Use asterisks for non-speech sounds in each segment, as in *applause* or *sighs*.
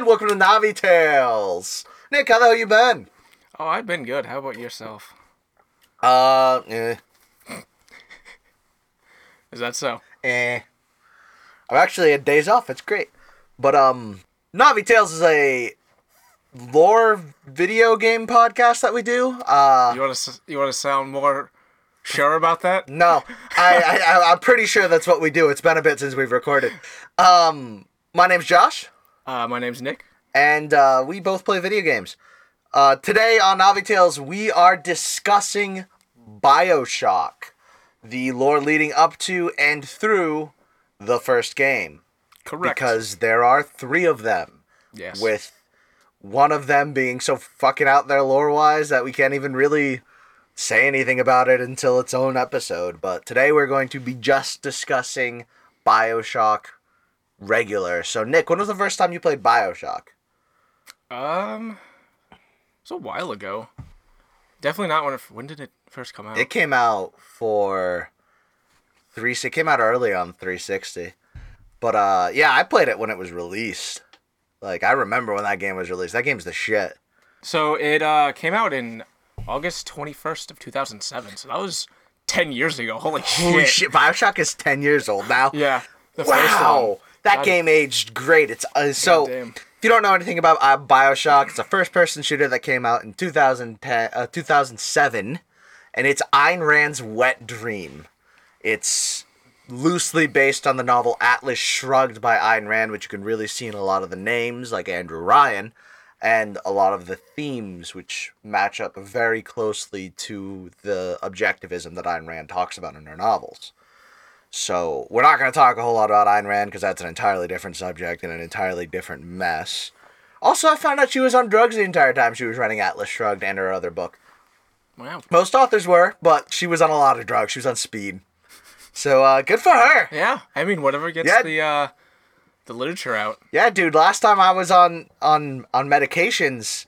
and welcome to Navi Tales. Nick, how the hell you been? Oh, I've been good. How about yourself? Uh, eh, *laughs* Is that so? eh. I'm actually had days off. It's great. But um, Navi Tales is a lore video game podcast that we do. Uh, You want to you want to sound more sure about that? no, *laughs* I, I I'm pretty sure that's what we do. It's been a bit since we've recorded. Um, my name's Josh. Uh, my name's Nick. and uh, we both play video games. Uh, today on Navi Tales, we are discussing Bioshock, the lore leading up to and through the first game, Correct. because there are three of them, yes. with one of them being so fucking out there lore wise that we can't even really say anything about it until its own episode. But today we're going to be just discussing Bioshock regular. So, Nick, when was the first time you played Bioshock? um, it's a while ago. Definitely not when. It, when did it first come out? It came out for three. It came out early on 360, but uh, yeah, I played it when it was released. Like I remember when that game was released. That game's the shit. so it uh came out in August twenty first of two thousand seven. So that was ten years ago. Holy shit! Holy shit! Bioshock is 10 years old now. Yeah. The first Wow, one. That God- game aged great. It's uh, so. If you don't know anything about uh, Bioshock, it's a first-person shooter that came out in 2010, uh, 2007, and it's Ayn Rand's wet dream. It's loosely based on the novel Atlas Shrugged by Ayn Rand, which you can really see in a lot of the names, like Andrew Ryan, and a lot of the themes, which match up very closely to the objectivism that Ayn Rand talks about in her novels. So we're not going to talk a whole lot about Ayn Rand because that's an entirely different subject and an entirely different mess. Also, I found out she was on drugs the entire time she was writing Atlas Shrugged and her other book. Wow. Most authors were, but she was on a lot of drugs. She was on speed. So uh, good for her. Yeah. I mean, whatever gets Yeah. the uh the literature out. Yeah, dude. Last time I was on on on medications,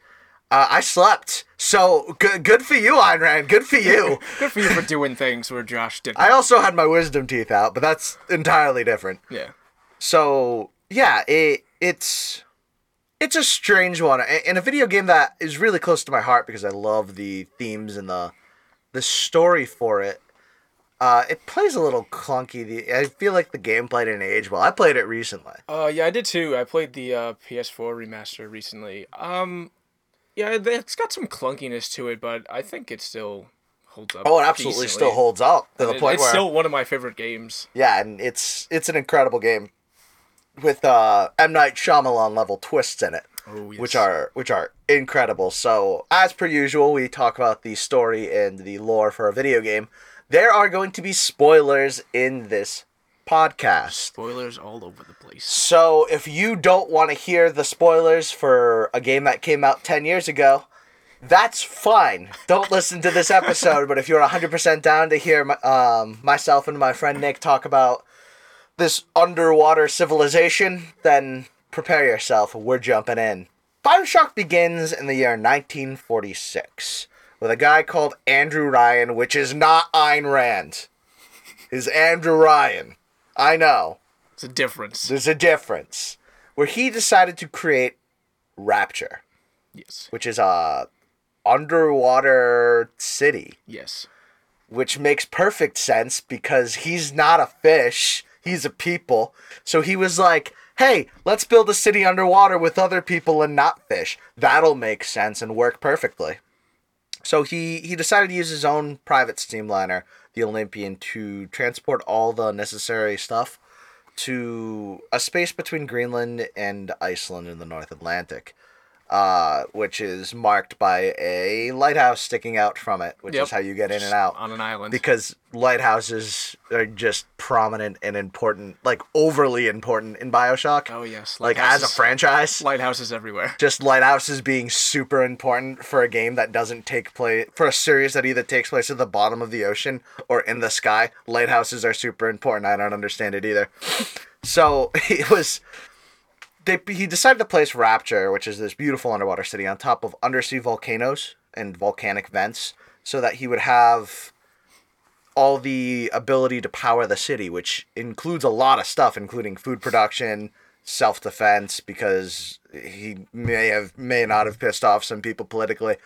uh, I slept. So good good for you, Ayn Rand. Good for you. *laughs* Good for you for doing things where Josh didn't. I also had my wisdom teeth out, but that's entirely different. yeah. So yeah, it it's it's a strange one, and a video game that is really close to my heart because I love the themes and the the story for it. Uh, it plays a little clunky. The I feel like the gameplay didn't age well. I played it recently. Uh, yeah, I did too. I played the uh, PS4 remaster recently. Um, yeah, it- it's got some clunkiness to it, but I think it still holds up. Oh, it absolutely decently. still holds up to the It- point it's where still one of my favorite games. yeah, and it's it's an incredible game with uh, M Night Shyamalan level twists in it. Oh, yes. which are which are incredible. So, as per usual, we talk about the story and the lore for a video game. There are going to be spoilers in this podcast. spoilers all over the place. So, if you don't want to hear the spoilers for a game that came out 10 years ago, that's fine. Don't listen to this episode, but if you're 100% down to hear my, um, myself and my friend Nick talk about this underwater civilization, then prepare yourself. We're jumping in. Bioshock begins in the year 1946 with a guy called Andrew Ryan, which is not Ayn Rand. Is Andrew Ryan. I know. It's a difference. There's a difference. Where he decided to create Rapture, Yes. which is a underwater city, Yes. which makes perfect sense because he's not a fish, he's a people. So he was like, "Hey, let's build a city underwater with other people and not fish. That'll make sense and work perfectly." So he he decided to use his own private steamliner, the Olympian, to transport all the necessary stuff to a space between Greenland and Iceland in the North Atlantic, uh, which is marked by a lighthouse sticking out from it, which Yep. is how you get in and out. On an island. Because lighthouses are just prominent and important, like overly important in Bioshock. oh yes. like as a franchise, Lighthouses everywhere. just lighthouses being super important for a game that doesn't take place for a series that either takes place at the bottom of the ocean or in the sky. Lighthouses are super important. I don't understand it either. So *laughs* it was. They, he decided to place Rapture, which is this beautiful underwater city, on top of undersea volcanoes and volcanic vents, so that he would have all the ability to power the city, which includes a lot of stuff, including food production, self defense, because he may have may not have pissed off some people politically.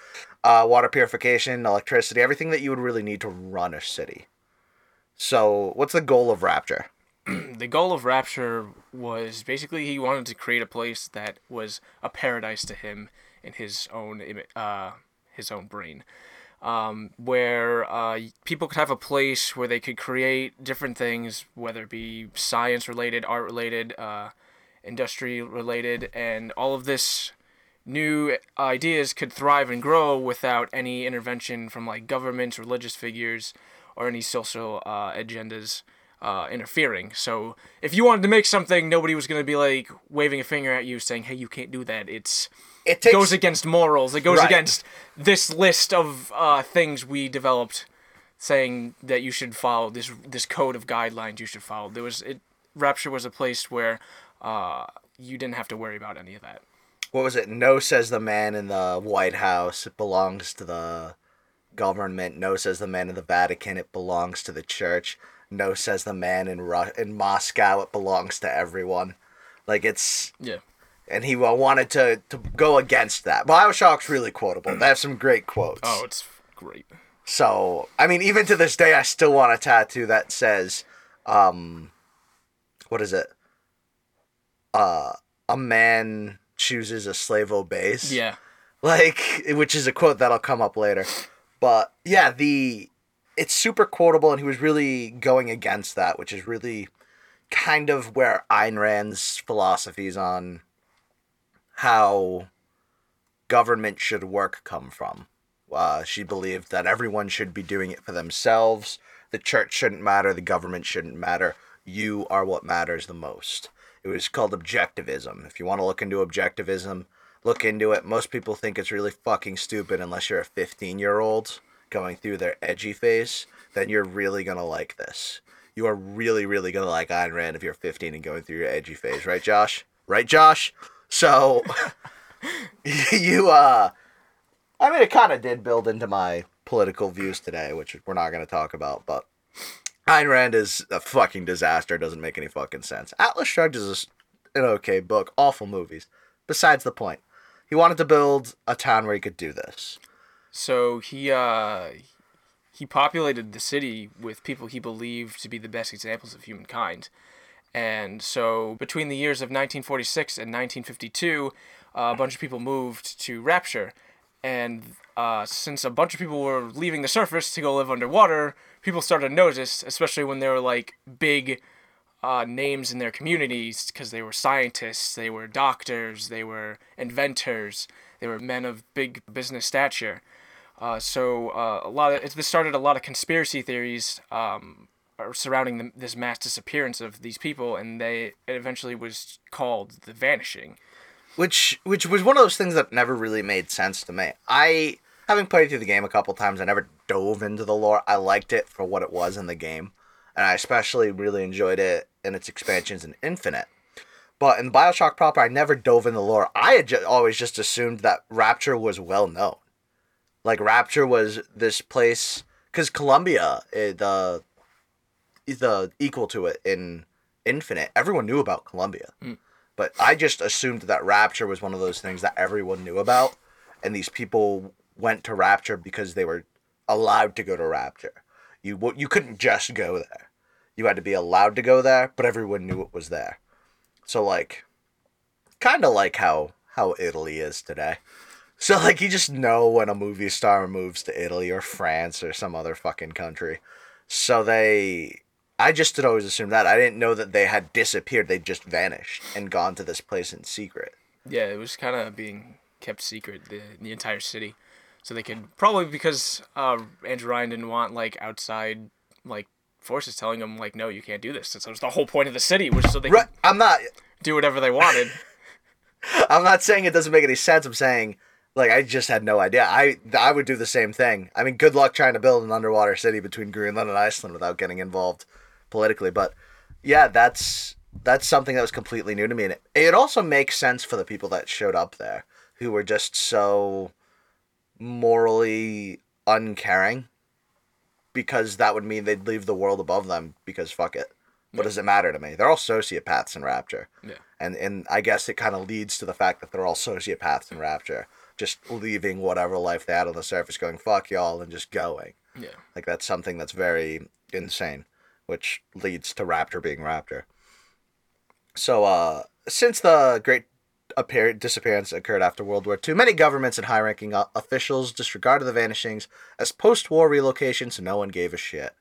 Uh, water purification, electricity, everything that you would really need to run a city. So, what's the goal of Rapture? *clears throat* the goal of Rapture was basically he wanted to create a place that was a paradise to him in his own uh, his own brain, um, where uh, people could have a place where they could create different things, whether it be science related, art related, uh, industry related, and all of this new ideas could thrive and grow without any intervention from like governments, religious figures, or any social uh, agendas uh, interfering. So if you wanted to make something, nobody was going to be like waving a finger at you saying, "Hey, you can't do that." It's It takes goes against morals. It goes Right. against this list of uh, things we developed, saying that you should follow this this code of guidelines you should follow. There was it. Rapture was a place where uh, you didn't have to worry about any of that. what was it? No says the man in the White House. It belongs to the government. No says the man in the Vatican. It belongs to the church. No says the man in Ru- in Moscow. It belongs to everyone. Like it's Yeah. and he wanted to to go against that. Bioshock's really quotable. They have some great quotes. Oh, it's great. So I mean, even to this day, I still want a tattoo that says, um, what is it? Uh, a man chooses, a slave obeys. Yeah. Like, which is a quote that'll come up later. But yeah, the it's super quotable, and he was really going against that, which is really kind of where Ayn Rand's philosophies on how government should work come from. Uh, she believed that everyone should be doing it for themselves. The church shouldn't matter. The government shouldn't matter. You are what matters the most. It was called objectivism. If you want to look into objectivism, look into it. Most people think it's really fucking stupid unless you're a 15 year old going through their edgy phase. Then you're really to like this. You are really, really to like Ayn Rand if you're 15 and going through your edgy phase. Right, Josh? Right, Josh? So, *laughs* you, uh, I mean, it kind of did build into my political views today, which we're not to talk about, but Ayn Rand is a fucking disaster. It Doesn't make any fucking sense. Atlas Shrugged is an okay book. Awful movies. Besides the point. He wanted to build a town where he could do this. So he uh he populated the city with people he believed to be the best examples of humankind. And so between the years of 1946 and 1952, uh, a bunch of people moved to Rapture. And uh, since a bunch of people were leaving the surface to go live underwater, people started to notice, especially when there were like big uh, names in their communities because they were scientists, they were doctors, they were inventors, they were men of big business stature. Uh, so uh, a lot of this started a lot of conspiracy theories um, surrounding the, this mass disappearance of these people, and they it eventually was called the Vanishing. which which was one of those things that never really made sense to me. I having played through the game a couple times, I never dove into the lore. I liked it for what it was in the game, and I especially really enjoyed it in its expansions in Infinite. But in Bioshock proper, I never dove in the lore. I had ju- always just assumed that Rapture was well known. Like Rapture was this place because Columbia, eh, the the equal to it in Infinite, everyone knew about Columbia. But I just assumed that Rapture was one of those things that everyone knew about, and these people went to Rapture because they were allowed to go to Rapture. You you couldn't just go there. You had to be allowed to go there, but everyone knew it was there. So like, kind of like how how Italy is today. So like, you just know when a movie star moves to Italy or France or some other fucking country. So they I just had always assumed that. I didn't know that they had disappeared. They just vanished and gone to this place in secret. Yeah, it was kind of being kept secret the the entire city, so they could probably because uh, Andrew Ryan didn't want like outside like forces telling him like no you can't do this. So that was the whole point of the city was so they Right. I'm not do whatever they wanted. *laughs* I'm not saying it doesn't make any sense. I'm saying like I just had no idea. I I would do the same thing. I mean, good luck trying to build an underwater city between Greenland and Iceland without getting involved politically, but yeah, that's that's something that was completely new to me and it, it also makes sense for the people that showed up there who were just so morally uncaring because that would mean they'd leave the world above them because fuck it. What does it matter to me? They're all sociopaths in Rapture. Yeah. And and I guess it kind of leads to the fact that they're all sociopaths in Rapture, just leaving whatever life they had on the surface, going fuck y'all, and just going. Yeah. Like that's something that's very insane, which leads to Rapture being Rapture. So, uh, since the Great appear- Disappearance occurred after World War II, many governments and high-ranking o- officials disregarded the vanishings as post-war relocations, no one gave a shit.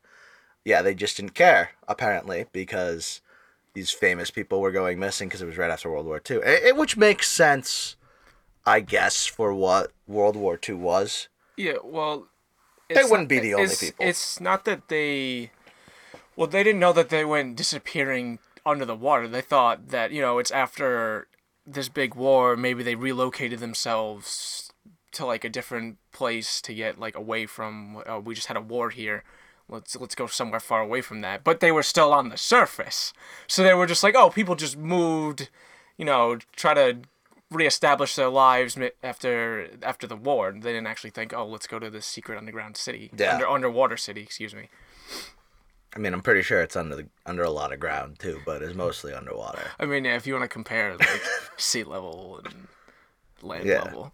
Yeah, they just didn't care apparently because these famous people were going missing because it was right after World War II, it, it- which makes sense, I guess, for what World War II was. Yeah, well, They wouldn't not- be the only people. It's not that they, well, they didn't know that they went disappearing under the water. They thought that you know it's after this big war. Maybe they relocated themselves to like a different place to get like away from. Oh, we just had a war here. Let's let's go somewhere far away from that. But they were still on the surface, so they were just like, oh, people just moved. You know, try to reestablish their lives after after the war. And they didn't actually think, oh, let's go to this secret underground city, Yeah. under underwater city. Excuse me. I mean, I'm pretty sure it's under the, under a lot of ground too, but it's mostly underwater. I mean, yeah, if you want to compare like *laughs* sea level and land Yeah. level,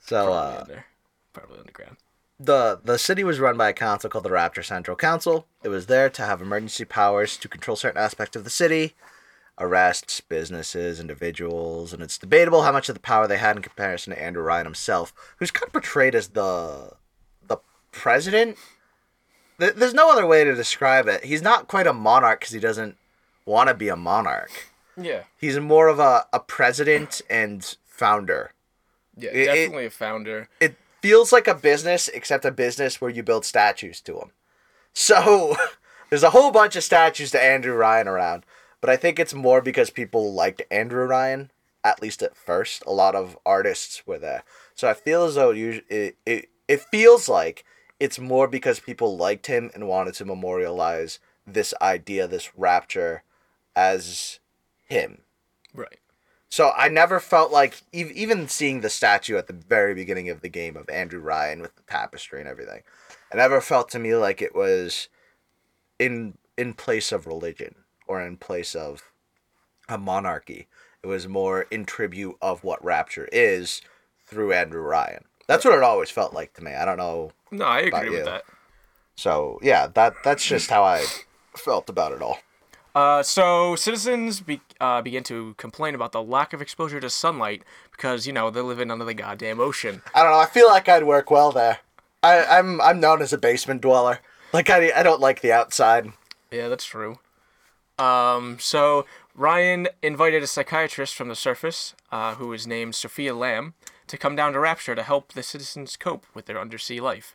So, probably, uh, under, probably underground. the the city was run by a council called the Rapture Central Council. It was there to have emergency powers to control certain aspects of the city, arrests businesses, individuals, and it's debatable how much of the power they had in comparison to Andrew Ryan himself, who's kind of portrayed as the the president. There's no other way to describe it. He's not quite a monarch because he doesn't want to be a monarch. Yeah, He's more of a, a president and founder. yeah, It- it- definitely a founder. it feels like a business, except a business where you build statues to him. So *laughs* there's a whole bunch of statues to Andrew Ryan around, but I think it's more because people liked Andrew Ryan at least at first. A lot of artists were there, so I feel as though you it, it it feels like it's more because people liked him and wanted to memorialize this idea, this rapture, as him. Right. So I never felt like ev- even seeing the statue at the very beginning of the game of Andrew Ryan with the tapestry and everything, it never felt to me like it was in in place of religion or in place of a monarchy. It was more in tribute of what Rapture is through Andrew Ryan. That's what it always felt like to me. I don't know. No, I agree with that. So yeah, that that's just how I felt about it all. Uh, so citizens be, uh, begin to complain about the lack of exposure to sunlight because you know they're living under the goddamn ocean. I don't know. I feel like I'd work well there. I, I'm I'm known as a basement dweller. Like I I don't like the outside. Yeah, that's true. Um, so Ryan invited a psychiatrist from the surface, uh, who was named Sophia Lamb, to come down to Rapture to help the citizens cope with their undersea life.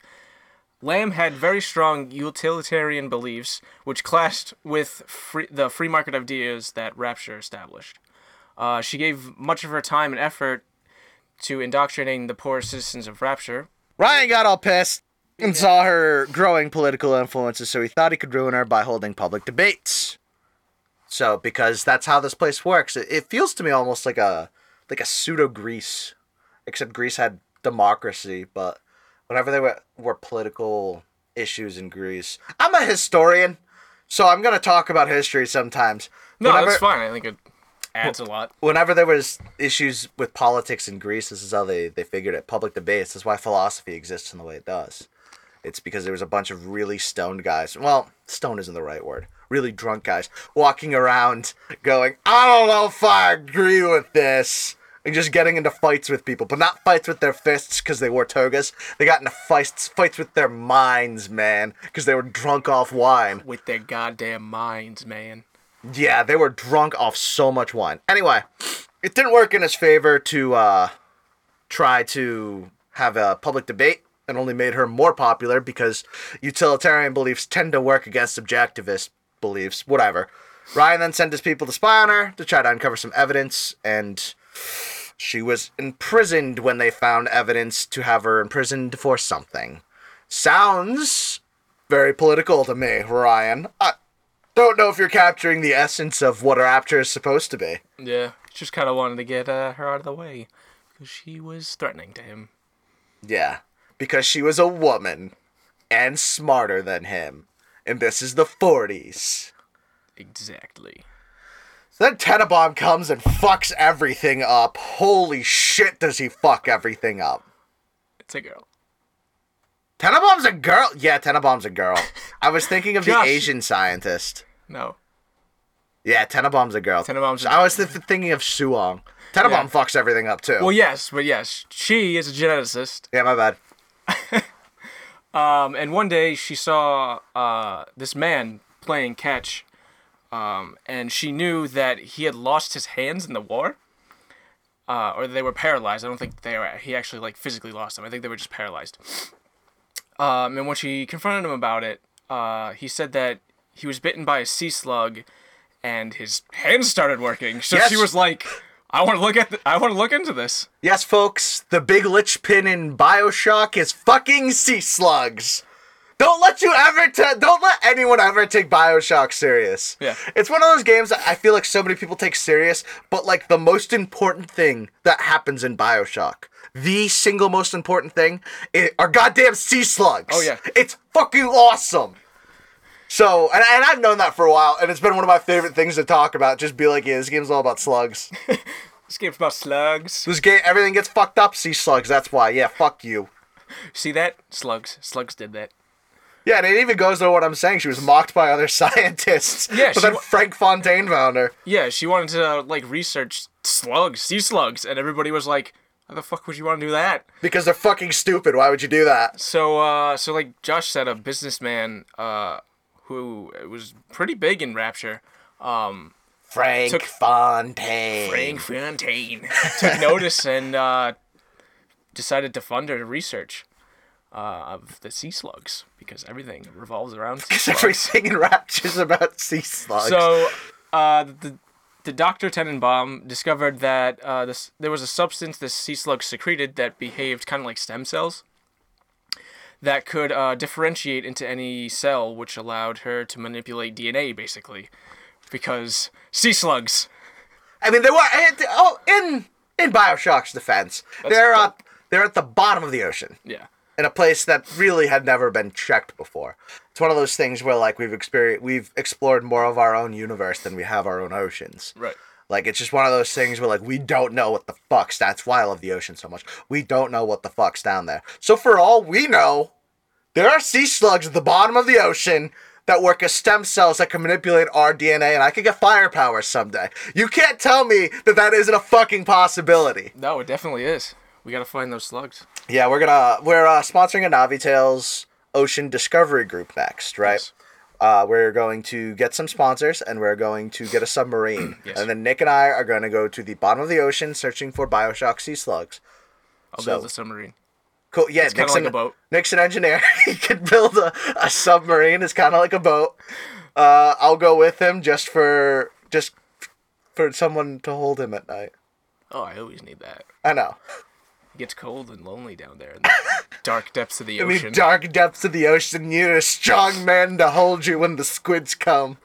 Lamb had very strong utilitarian beliefs, which clashed with free, the free market ideas that Rapture established. Uh, she gave much of her time and effort to indoctrinating the poor citizens of Rapture. Ryan got all pissed and saw her growing political influences, so he thought he could ruin her by holding public debates. So because that's how this place works, it, it feels to me almost like a like a pseudo Greece, except Greece had democracy, but whenever there were, were political issues in Greece, I'm a historian, so I'm gonna talk about history sometimes. No, Whenever- that's fine. I think it adds a lot. whenever there was issues with politics in Greece, this is how they, they figured it. Public debates. That's why philosophy exists in the way it does. It's because there was a bunch of really stoned guys. Well, stoned isn't the right word. Really drunk guys walking around going, I don't know if I agree with this. And just getting into fights with people, but not fights with their fists because they wore togas. They got into fights fights with their minds, man, because they were drunk off wine. With their goddamn minds, man. Yeah, they were drunk off so much wine. Anyway, it didn't work in his favor to uh, try to have a public debate. It only made her more popular because utilitarian beliefs tend to work against objectivist beliefs. Whatever. Ryan then sent his people to spy on her to try to uncover some evidence, and she was imprisoned when they found evidence to have her imprisoned for something. Sounds very political to me, Ryan. I don't know if you're capturing the essence of what a rapture is supposed to be. Yeah, just kind of wanted to get uh, her out of the way because she was threatening to him. Yeah, because she was a woman and smarter than him. And this is the 40s. Exactly. Then Tenenbaum comes and fucks everything up. Holy shit, does he fuck everything up? It's a girl. Tenenbaum's a girl. Yeah, Tenenbaum's a girl. I was thinking of the. Asian scientist. No. Yeah, Tenenbaum's a girl. Tenenbaum's a- I was th- th- thinking of Suong. Tenenbaum Yeah. fucks everything up too. Well, yes, but yes, she is a geneticist. yeah, my bad. *laughs* Um, and one day she saw uh, this man playing catch, um, and she knew that he had lost his hands in the war, uh, or they were paralyzed. I don't think they were. He actually like physically lost them. I think they were just paralyzed. Um, and when she confronted him about it, uh, he said that he was bitten by a sea slug, and his hands started working. So she was like, "I want to look at. I want to look into this." Yes, folks, the big lich pin in Bioshock is fucking sea slugs. Don't let you ever ta- don't let anyone ever take Bioshock serious. Yeah. It's one of those games that I feel like so many people take serious, but like the most important thing that happens in Bioshock, the single most important thing, are goddamn sea slugs. Oh, yeah. It's fucking awesome. So, and, and I've known that for a while, and it's been one of my favorite things to talk about. Just be like, yeah, this game's all about slugs. *laughs* This game's about slugs. This game, everything gets fucked up. See slugs. That's why. Yeah, fuck you. See that? Slugs. Slugs did that. Yeah, and it even goes to what I'm saying. She was mocked by other *laughs* scientists. Yeah, but then wa- Frank Fontaine found her. Yeah, she wanted to uh, like research slugs, sea slugs, and everybody was like, "How the fuck would you want to do that?" Because they're fucking stupid. Why would you do that? So, uh, so like Josh said, a businessman, uh, who was pretty big in Rapture, um, Frank Took- Fontaine. Frank Fontaine, *laughs* took notice and uh, decided to fund her research uh, of the sea slugs because everything revolves around sea slugs. Everything in Rapture's about sea slugs. So, uh, the the Dr. Tenenbaum discovered that uh, this there was a substance the sea slug secreted that behaved kind of like stem cells that could uh, differentiate into any cell, which allowed her to manipulate DNA, basically, because sea slugs. I mean, they were oh in in Bioshock's defense, they're dope. up. They're at the bottom of the ocean. Yeah. in a place that really had never been checked before. It's one of those things where like we've experienced we've explored more of our own universe than we have our own oceans. Right. Like it's just one of those things where like we don't know what the fuck's that's why I love the ocean so much. We don't know what the fuck's down there. So for all we know, there are sea slugs at the bottom of the ocean that work as stem cells that can manipulate our DNA and I could get firepower someday. You can't tell me that that isn't a fucking possibility. No, it definitely is. We gotta find those slugs. Yeah, we're gonna we're uh, sponsoring a Navi Tales Ocean Discovery Group next, right? Yes. Uh, we're going to get some sponsors and we're going to get a submarine, *clears throat* Yes. and then Nick and I are going to go to the bottom of the ocean searching for Bioshock sea slugs. I'll So- build a submarine. Cool. Yeah, kinda like a boat. Nick's an engineer. *laughs* he could build a, a submarine. It's kind of like a boat. Uh, I'll go with him just for just for someone to hold him at night. Oh, I always need that. I know. It gets cold and lonely down there in the *laughs* dark depths of the In the ocean. dark depths of the ocean, you need a strong man to hold you when the squids come.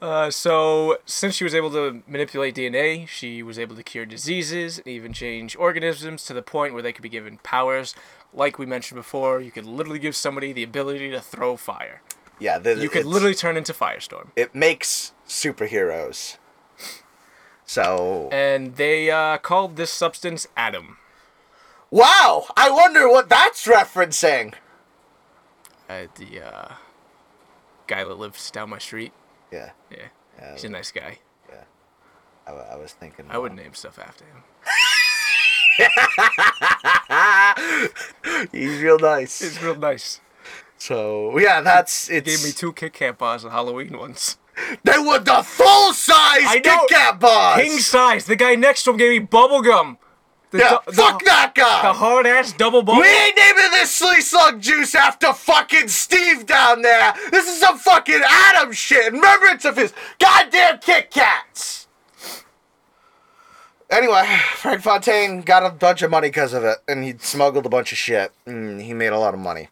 Uh, so, since she was able to manipulate DNA, she was able to cure diseases and even change organisms to the point where they could be given powers. Like we mentioned before, you could literally give somebody the ability to throw fire. Yeah, the, You could literally turn into Firestorm. it makes superheroes. So And they uh, called this substance Adam. wow, I wonder what that's referencing. Uh, the uh, guy that lives down my street. Yeah, Yeah, Yeah. he's a nice guy. Yeah. I, I was thinking. I would name stuff after him. *laughs* He's real nice. He's real nice. So yeah, that's. He gave me two Kit Kat bars on Halloween once. They were the full size Kit. Kat bars. King size. The guy next to him gave me bubble gum. The, yeah, du- fuck the, that guy. The hard ass double bubble. We ain't naming this Slee Slug juice after fucking Steve down there. This is some fucking Adam shit in remembrance of his goddamn Kit Kats. Anyway, Frank Fontaine got a bunch of money because of it, and he smuggled a bunch of shit. And he made a lot of money.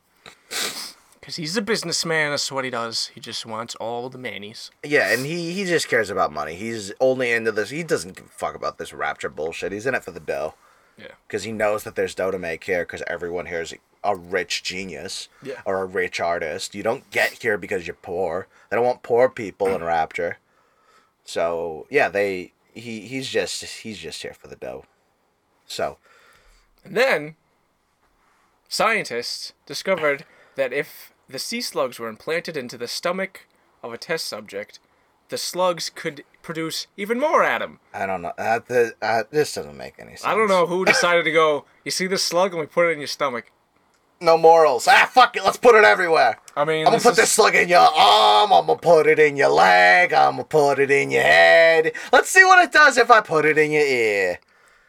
Because he's a businessman. That's what he does. He just wants all the manies. Yeah, and he, he just cares about money. He's only into this. He doesn't give a fuck about this rapture bullshit. He's in it for the dough. Yeah. Because he knows that there's dough to make here because everyone here is a rich genius Yeah. or a rich artist. You don't get here because you're poor. They don't want poor people in *clears throat* Rapture. So yeah, they he he's just he's just here for the dough. So And then scientists discovered that if the sea slugs were implanted into the stomach of a test subject, the slugs could produce even more Adam. I don't know. Uh, the, uh, this doesn't make any sense. I don't know who *laughs* decided to go, you see this slug and we put it in your stomach. No morals. Ah, fuck it. Let's put it everywhere. I mean, I'm gonna this put is- this slug in your arm. I'm gonna put it in your leg. I'm gonna put it in your head. Let's see what it does if I put it in your ear.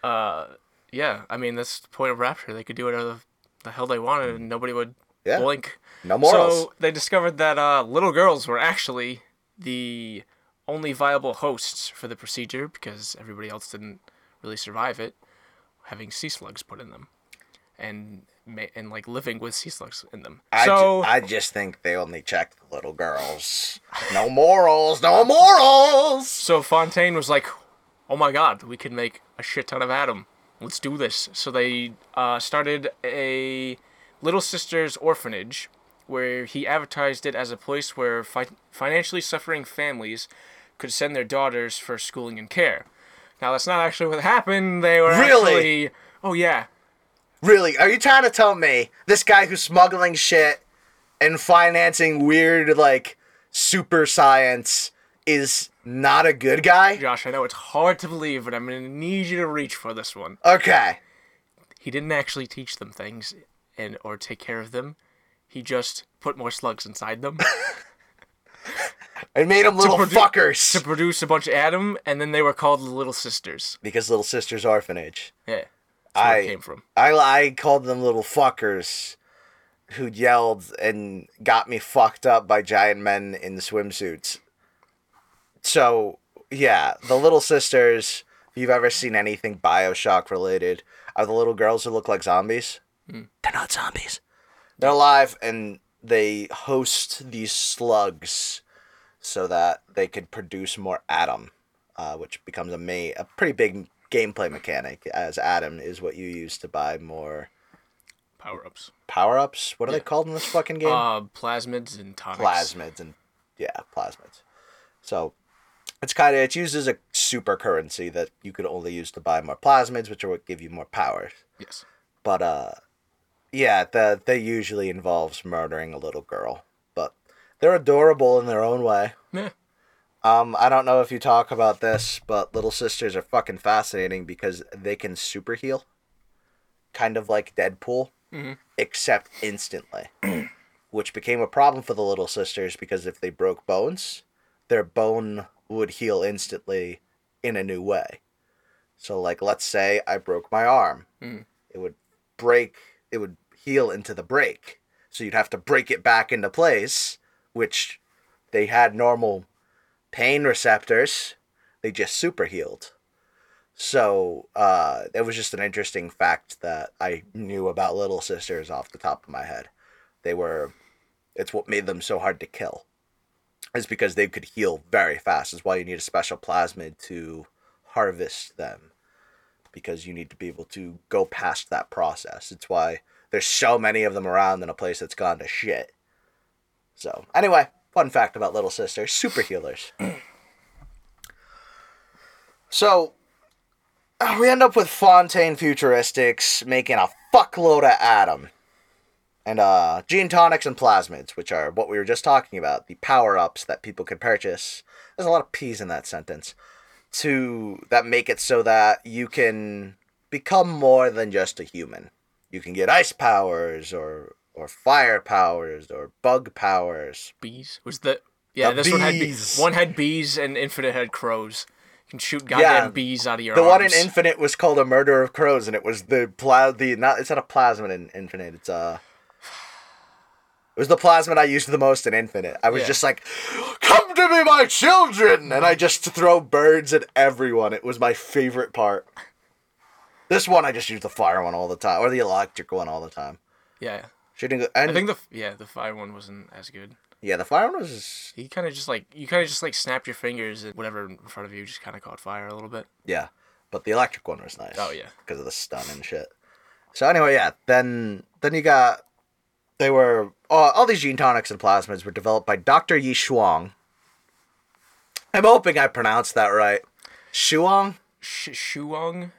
Uh, yeah, I mean, that's the point of Rapture. They could do whatever the, the hell they wanted and nobody would Yeah. blink. No morals. So they discovered that uh, little girls were actually the only viable hosts for the procedure because everybody else didn't really survive it, having sea slugs put in them, and ma- and like living with sea slugs in them. I, so ju- I just think they only check the little girls. No morals. No morals. so Fontaine was like, "Oh my God, we can make a shit ton of Adam. Let's do this." So they uh, started a Little Sisters orphanage, where he advertised it as a place where fi- financially suffering families could send their daughters for schooling and care. Now that's not actually what happened. They were Really? actually. Oh yeah. Really? Are you trying to tell me this guy who's smuggling shit and financing weird like super science is not a good guy? Josh, I know it's hard to believe, but I'm gonna need you to reach for this one. Okay. He didn't actually teach them things and or take care of them. He just put more slugs inside them *laughs* I made them little produ- fuckers. to produce a bunch of Adam, and then they were called the Little Sisters. because Little Sisters Orphanage. Yeah, that's where I it came from. I I called them little fuckers who yelled and got me fucked up by giant men in swimsuits. So yeah, the Little Sisters. If you've ever seen anything Bioshock related, are the little girls who look like zombies? Hmm. They're not zombies. They're alive and they host these slugs so that they could produce more Adam, uh, which becomes a ma- a pretty big gameplay mechanic. As Adam is what you use to buy more Power ups. power ups. What are they called in this fucking game? Uh, plasmids and tonics. plasmids and yeah, plasmids. So it's kind of it's used as a super currency that you could only use to buy more plasmids, which are what give you more powers. Yes. But uh, yeah, that they usually involves murdering a little girl, but they're adorable in their own way. Yeah. Um, I don't know if you talk about this, but little sisters are fucking fascinating because they can super heal, kind of like Deadpool, except instantly, *clears throat* which became a problem for the little sisters because if they broke bones, their bone would heal instantly in a new way. So, like, let's say I broke my arm, it would break, it would heal into the break. So you'd have to break it back into place, which they had normal pain receptors. They just super healed. So uh, it was just an interesting fact that I knew about Little Sisters off the top of my head. They were, it's what made them so hard to kill. Is because they could heal very fast. Is why you need a special plasmid to harvest them. Because you need to be able to go past that process. It's why there's so many of them around in a place that's gone to shit. So anyway, fun fact about Little Sisters: super healers. *clears throat* so we end up with Fontaine Futuristics making a fuckload of Adam. And uh, gene tonics and plasmids, which are what we were just talking about, the power ups that people could purchase. There's a lot of P's in that sentence. To that make it so that you can become more than just a human. You can get ice powers or or fire powers or bug powers. Bees was the yeah. The this one had bees. bees. One had bees and Infinite had crows. You can shoot goddamn Yeah, bees out of your The arms. one in Infinite was called a murder of crows, and it was the pla- the not it's not a plasmid in Infinite. It's uh it was the plasmid I used the most in Infinite. I was Yeah. just like, "Come to me, my children!" and I just throw birds at everyone. It was my favorite part. This one I just use the fire one all the time, or the electric one all the time. yeah. Shooting, and I think the yeah the fire one wasn't as good. yeah, the fire one was He kind of just like you kind of just like snapped your fingers and whatever in front of you just kind of caught fire a little bit. Yeah. but the electric one was nice. Oh, yeah. because of the stun and shit. So anyway, yeah. Then then you got they were all, all these gene tonics and plasmids were developed by Dr. Yi Shuang. I'm hoping I pronounced that right. Shuang. Sh- Shuong,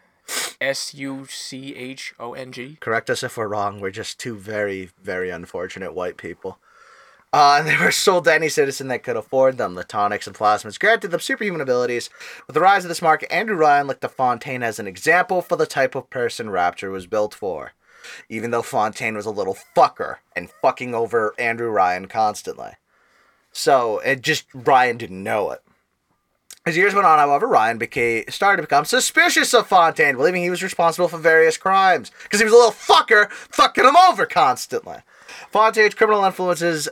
S U C H O N G. Correct us if we're wrong. We're just two very, very unfortunate white people. Uh, and they were sold to any citizen that could afford them. The tonics and plasmids granted them superhuman abilities. With the rise of this market, Andrew Ryan looked to Fontaine as an example for the type of person Rapture was built for. Even though Fontaine was a little fucker and fucking over Andrew Ryan constantly. So it just Ryan didn't know it. As years went on, however, Ryan became started to become suspicious of Fontaine, believing he was responsible for various crimes because he was a little fucker fucking him over constantly. Fontaine's criminal influences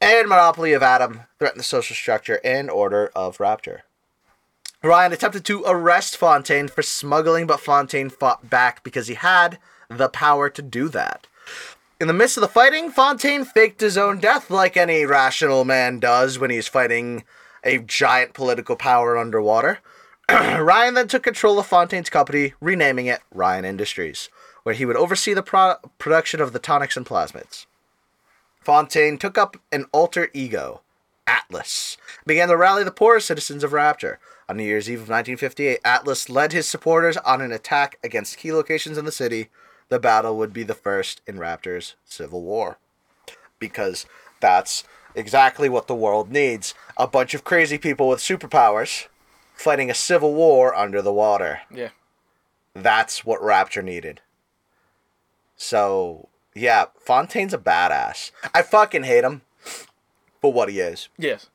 and monopoly of Adam threatened the social structure and order of Rapture. Ryan attempted to arrest Fontaine for smuggling, but Fontaine fought back because he had the power to do that. In the midst of the fighting, Fontaine faked his own death like any rational man does when he's fighting a giant political power underwater. *clears throat* Ryan then took control of Fontaine's company, renaming it Ryan Industries, where he would oversee the pro- production of the tonics and plasmids. Fontaine took up an alter ego, Atlas, began to rally the poorest citizens of Rapture. On New Year's Eve of 1958, Atlas led his supporters on an attack against key locations in the city. The battle would be the first in Rapture's civil war. Because that's exactly what the world needs a bunch of crazy people with superpowers fighting a civil war under the water. Yeah. That's what Rapture needed. So, yeah, Fontaine's a badass. I fucking hate him for what he is. Yes.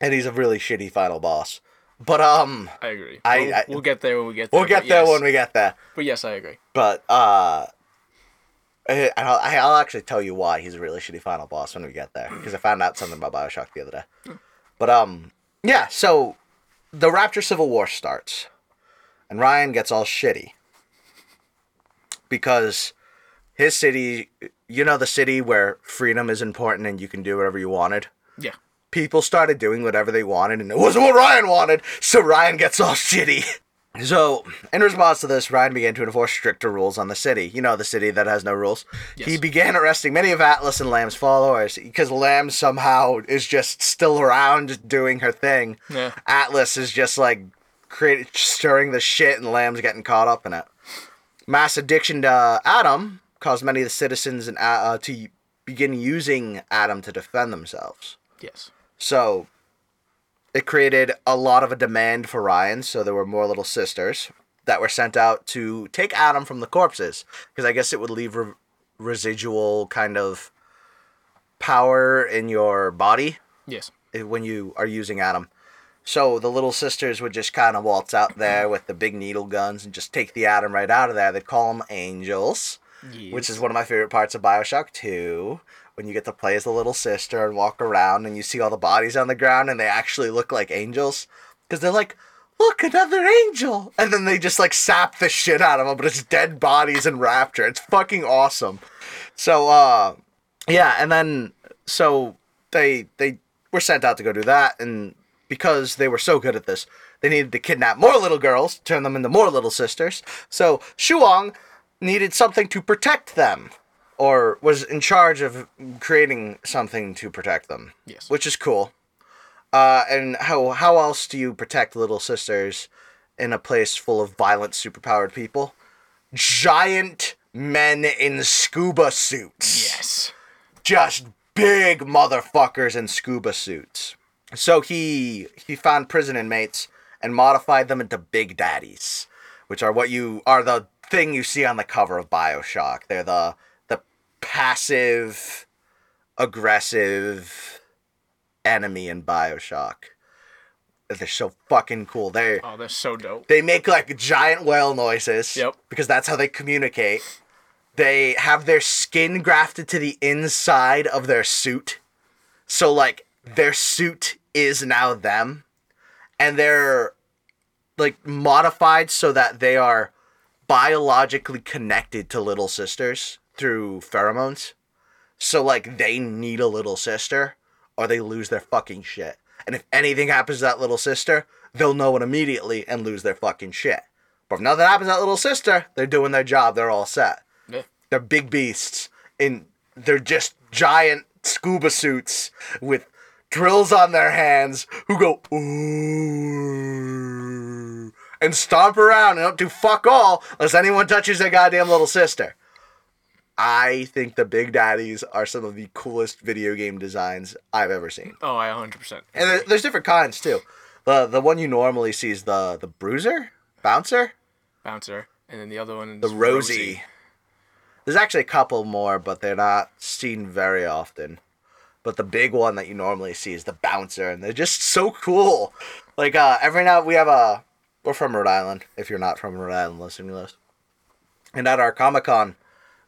And he's a really shitty final boss. But, um, I agree. I- we'll, I- we'll get there when we get there. we'll get there yes. when we get there. But yes, I agree. But, uh, I- I'll, I'll actually tell you why he's a really shitty final boss when we get there. Because I found out something about Bioshock the other day. But, um, yeah, so the Rapture Civil War starts. And Ryan gets all shitty. Because his city, you know, the city where freedom is important and you can do whatever you wanted? Yeah. People started doing whatever they wanted and it wasn't what Ryan wanted, so Ryan gets all *laughs* shitty. So, in response to this, Ryan began to enforce stricter rules on the city. You know, the city that has no rules. He began arresting many of Atlas and Lamb's followers because Lamb somehow is just still around doing her thing. Yeah. Atlas is just like creating, stirring the shit, and Lamb's getting caught up in it. Mass addiction to Adam caused many of the citizens in, uh, to begin using Adam to defend themselves. Yes. So it created a lot of a demand for Ryan, so there were more little sisters that were sent out to take Adam from the corpses because I guess it would leave re- residual kind of power in your body Yes. when you are using Adam. So the little sisters would just kind of waltz out there with the big needle guns and just take the Adam right out of there. They'd call them angels which is one of my favorite parts of Bioshock 2. When you get to play as the little sister and walk around and you see all the bodies on the ground and they actually look like angels. Because they're like, look, another angel! And then they just like sap the shit out of them, but it's dead bodies and rapture. It's fucking awesome. So, uh, yeah, and then, so they, they were sent out to go do that. And because they were so good at this, they needed to kidnap more little girls, turn them into more little sisters. So, Shuang needed something to protect them or was in charge of creating something to protect them Yes. which is cool uh, and how how else do you protect little sisters in a place full of violent superpowered people giant men in scuba suits Yes. just big motherfuckers in scuba suits. So he he found prison inmates and modified them into big daddies, which are what you are the thing you see on the cover of BioShock. They're the the passive aggressive enemy in BioShock. They're so fucking cool. They Oh, they're so dope. they make like giant whale noises. Yep. Because that's how they communicate. They have their skin grafted to the inside of their suit. So like their suit is now them. And they're like modified so that they are biologically connected to little sisters through pheromones. So like they need a little sister or they lose their fucking shit. And if anything happens to that little sister, they'll know it immediately and lose their fucking shit. But if nothing happens to that little sister, they're doing their job. They're all set. Yeah. They're big beasts, and they're just giant scuba suits with drills on their hands who go ooh and stomp around and don't do fuck all unless anyone touches their goddamn little sister. I think the Big Daddies are some of the coolest video game designs I've ever seen. Oh, I 100%. And there, there's different kinds too. The the one you normally see is the the bruiser, bouncer, Bouncer. And then the other one is the Rosie. There's actually a couple more, but they're not seen very often. But the big one that you normally see is the bouncer, and they're just so cool. Like uh, every now we have a we're from Rhode Island. If you're not from Rhode Island, listening to this, and at our Comic Con,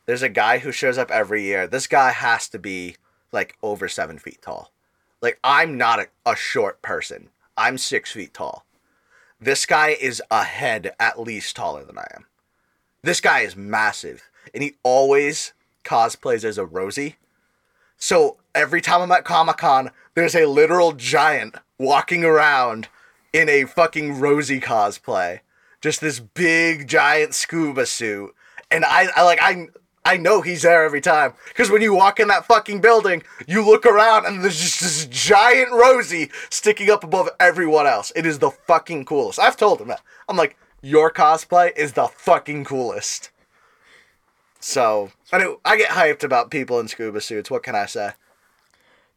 there's a guy who shows up every year. This guy has to be like over seven feet tall. Like I'm not a, a short person. I'm six feet tall. This guy is a head at least taller than I am. This guy is massive, and he always cosplays as a Rosie. So every time I'm at Comic Con, there's a literal giant walking around in a fucking Rosie cosplay. Just this big giant scuba suit. And I, I like I I know he's there every time. Because when you walk in that fucking building, you look around and there's just this giant Rosie sticking up above everyone else. It is the fucking coolest. I've told him that. I'm like, your cosplay is the fucking coolest. So, I, know, I get hyped about people in scuba suits. What can I say?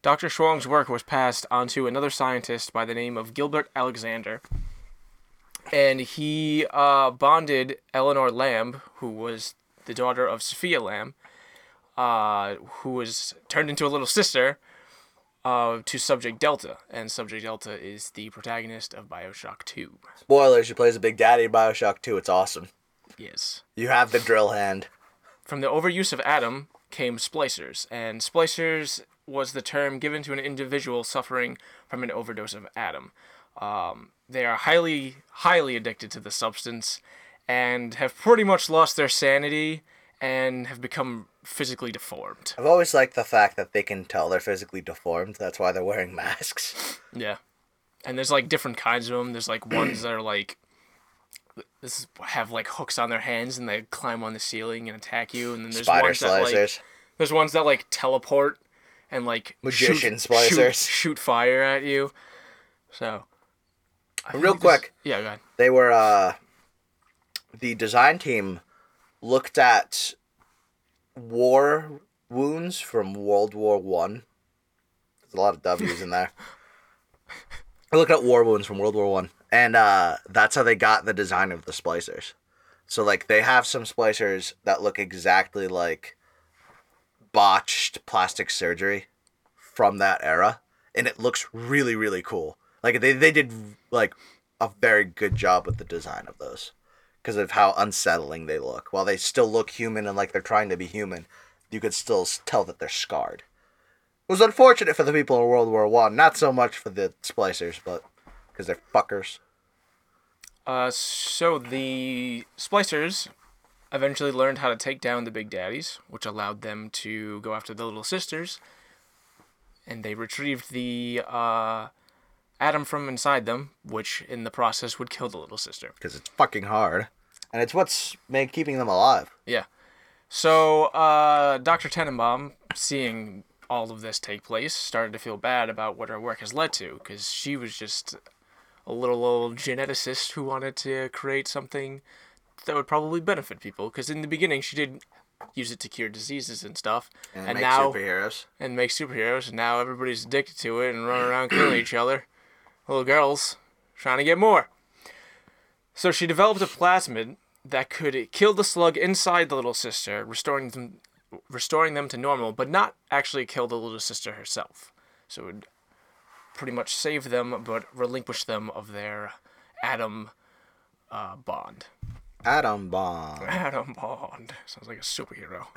Dr. Suchong's work was passed on to another scientist by the name of Gilbert Alexander. And he uh, bonded Eleanor Lamb, who was the daughter of Sophia Lamb, uh, who was turned into a little sister, uh, to Subject Delta. And Subject Delta is the protagonist of Bioshock 2. Spoilers, she plays a big daddy in Bioshock 2. It's awesome. Yes. You have the drill hand. From the overuse of Adam came splicers, and splicers was the term given to an individual suffering from an overdose of Adam. Um, they are highly, highly addicted to the substance and have pretty much lost their sanity and have become physically deformed. I've always liked the fact that they can tell they're physically deformed. That's why they're wearing masks. *laughs* Yeah. And there's like different kinds of them. There's like ones that are like this is, have like hooks on their hands and they climb on the ceiling and attack you. And then there's Spider ones that like there's ones that like teleport and like Magician *laughs* shoot, splicers. shoot, shoot fire at you. So I Real think this- quick. yeah, go ahead. they were uh the design team looked at war wounds from World War One. There's a lot of W's in there. I looked at war wounds from World War One, and uh, that's how they got the design of the splicers. So like they have some splicers that look exactly like botched plastic surgery from that era, and it looks really really cool. Like they they did like a very good job with the design of those because of how unsettling they look. While they still look human and like they're trying to be human, you could still tell that they're scarred. It was unfortunate for the people in World War One, not so much for the splicers, but because they're fuckers. Uh, so the splicers eventually learned how to take down the big daddies, which allowed them to go after the little sisters. And they retrieved the uh, Adam from inside them, which in the process would kill the little sister. because it's fucking hard, and it's what's make, keeping them alive. Yeah. So uh, Dr. Tenenbaum, seeing all of this take place, started to feel bad about what her work has led to, because she was just a little old geneticist who wanted to create something that would probably benefit people. Because in the beginning, she did use it to cure diseases and stuff, And, and make now superheroes. and make superheroes, and now everybody's addicted to it and running around killing each other. Little girls trying to get more. So she developed a plasmid that could kill the slug inside the little sister, restoring them, restoring them to normal, but not actually kill the little sister herself. So it would pretty much save them, but relinquish them of their Adam uh, bond. Atom Bond. *laughs* Atom bond sounds like a superhero.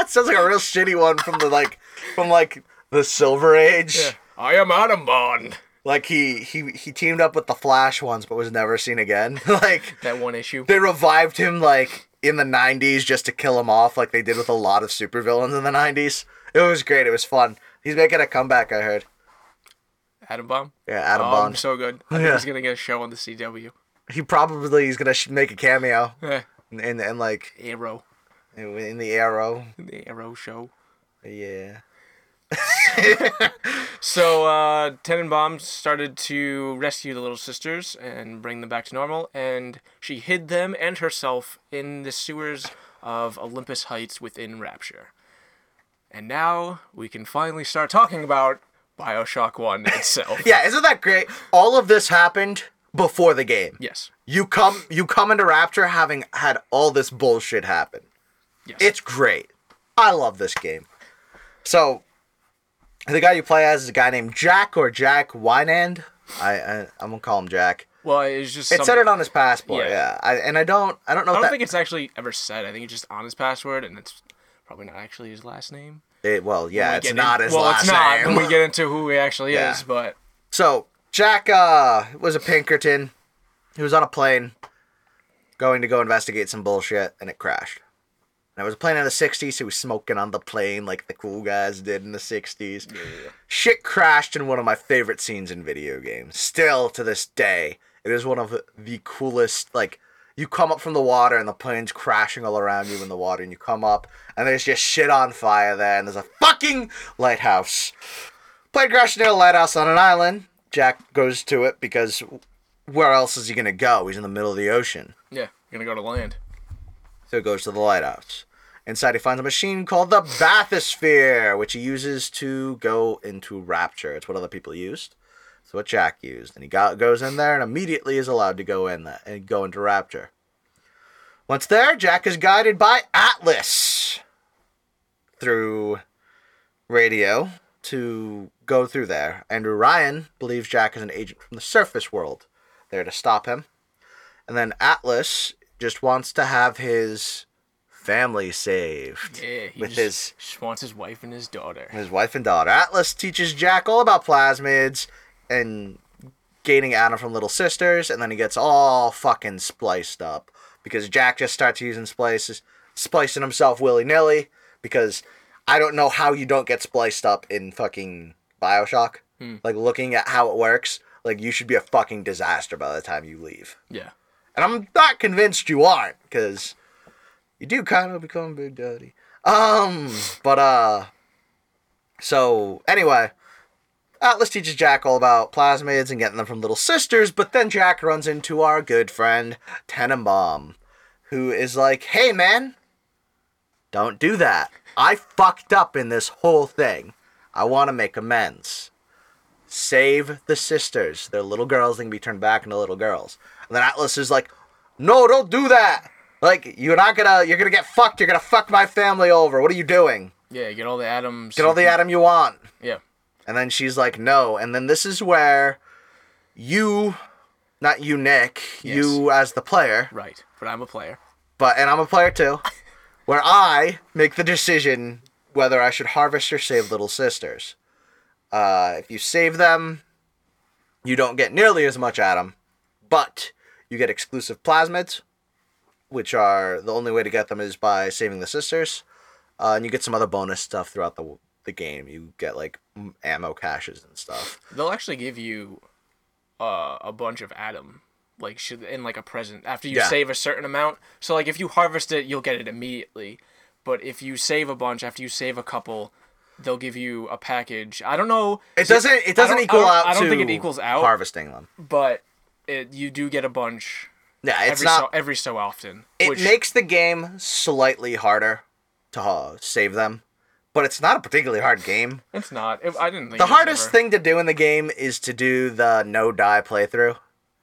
it *laughs* sounds like a real shitty one from the like, from like the Silver Age. I am atom bond. Like he he he teamed up with the Flash once, but was never seen again. *laughs* like That one issue. they revived him like in the 90s just to kill him off like they did with a lot of supervillains in the 90s it was great it was fun he's making a comeback i heard Adam Bomb. Yeah, Adam oh, Bond. so good. I think Yeah. he's gonna get a show on the CW. He probably is gonna make a cameo Yeah. in, in, in like Arrow, in the Arrow. the Arrow show. Yeah. *laughs* So uh, Tenenbaum started to rescue the little sisters and bring them back to normal, and she hid them and herself in the sewers of Olympus Heights within Rapture. And now we can finally start talking about Bioshock One *laughs* itself. Yeah, isn't that great? All of this happened before the game. Yes. You come you come into Rapture having had all this bullshit happen. Yes. It's great. I love this game. So the guy you play as is a guy named Jack or Jack Wynand. I, I I'm gonna call him Jack. well, it's just. It some- said it on his passport. Yeah. Yeah, I, and I don't I don't know I don't that think it's actually ever said. I think it's just on his password, and it's probably not actually his last name. it, well yeah We it's not in- his well, last it's not name. when we get into who he actually Yeah. is, but So Jack uh, was a Pinkerton. He was on a plane going to go investigate some bullshit, and it crashed. And it was a plane in the '60s. He was smoking on the plane like the cool guys did in the '60s. Shit crashed in one of my favorite scenes in video games. Still to this day, it is one of the coolest. Like you come up from the water and the plane's crashing all around you in the water, and you come up and there's just shit on fire there, and there's a fucking lighthouse. Plane crashed near a lighthouse on an island. Jack goes to it because where else is he gonna go? He's in the middle of the ocean. yeah, gonna go to land. So he goes to the lighthouse. Inside, he finds a machine called the bathysphere, which he uses to go into Rapture. It's what other people used. It's what Jack used, and he got, goes in there and immediately is allowed to go in that and go into Rapture. Once there, Jack is guided by Atlas through radio to go through there. Andrew Ryan believes Jack is an agent from the surface world, there to stop him. And then Atlas just wants to have his family saved Yeah, he with just, his just wants his wife and his daughter. his wife and daughter. Atlas teaches Jack all about plasmids and gaining Adam from Little Sisters, and then he gets all fucking spliced up because Jack just starts using splices, splicing himself willy nilly. Because I don't know how you don't get spliced up in fucking Bioshock. Hmm. Like looking at how it works, like you should be a fucking disaster by the time you leave. Yeah. And I'm not convinced you aren't, because you do kind of become Big Daddy. Um, but, uh, so, anyway, Atlas teaches Jack all about plasmids and getting them from little sisters, but then Jack runs into our good friend, Tenenbaum, who is like, hey, man, don't do that. I fucked up in this whole thing. I want to make amends. Save the sisters. They're little girls. They can be turned back into little girls. And then Atlas is like, no, don't do that. Like, you're not gonna, you're gonna get fucked. You're gonna fuck my family over. What are you doing? Yeah, get all the Adams. Get all the Adam you want. Yeah. And then she's like, no. And then this is where you, not you, Nick, you as the player, Right. But I'm a player. but, and I'm a player too, *laughs* where I make the decision whether I should harvest or save little sisters. Uh, if you save them, you don't get nearly as much Adam, but you get exclusive plasmids, which are the only way to get them is by saving the sisters. Uh, and you get some other bonus stuff throughout the the game. You get like ammo caches and stuff. They'll actually give you uh, a bunch of Adam, like should in like a present after you Yeah. save a certain amount. So like if you harvest it, you'll get it immediately. But if you save a bunch after you save a couple, they'll give you a package. I don't know. It doesn't. It doesn't equal I don't- out. I don't think it equals out. harvesting them. but it, you do get a bunch Yeah, it's every not. so every so often. it which, makes the game slightly harder to uh, save them, but it's not a particularly hard game. it's not. It, I didn't The hardest ever- thing to do in the game is to do the no die playthrough.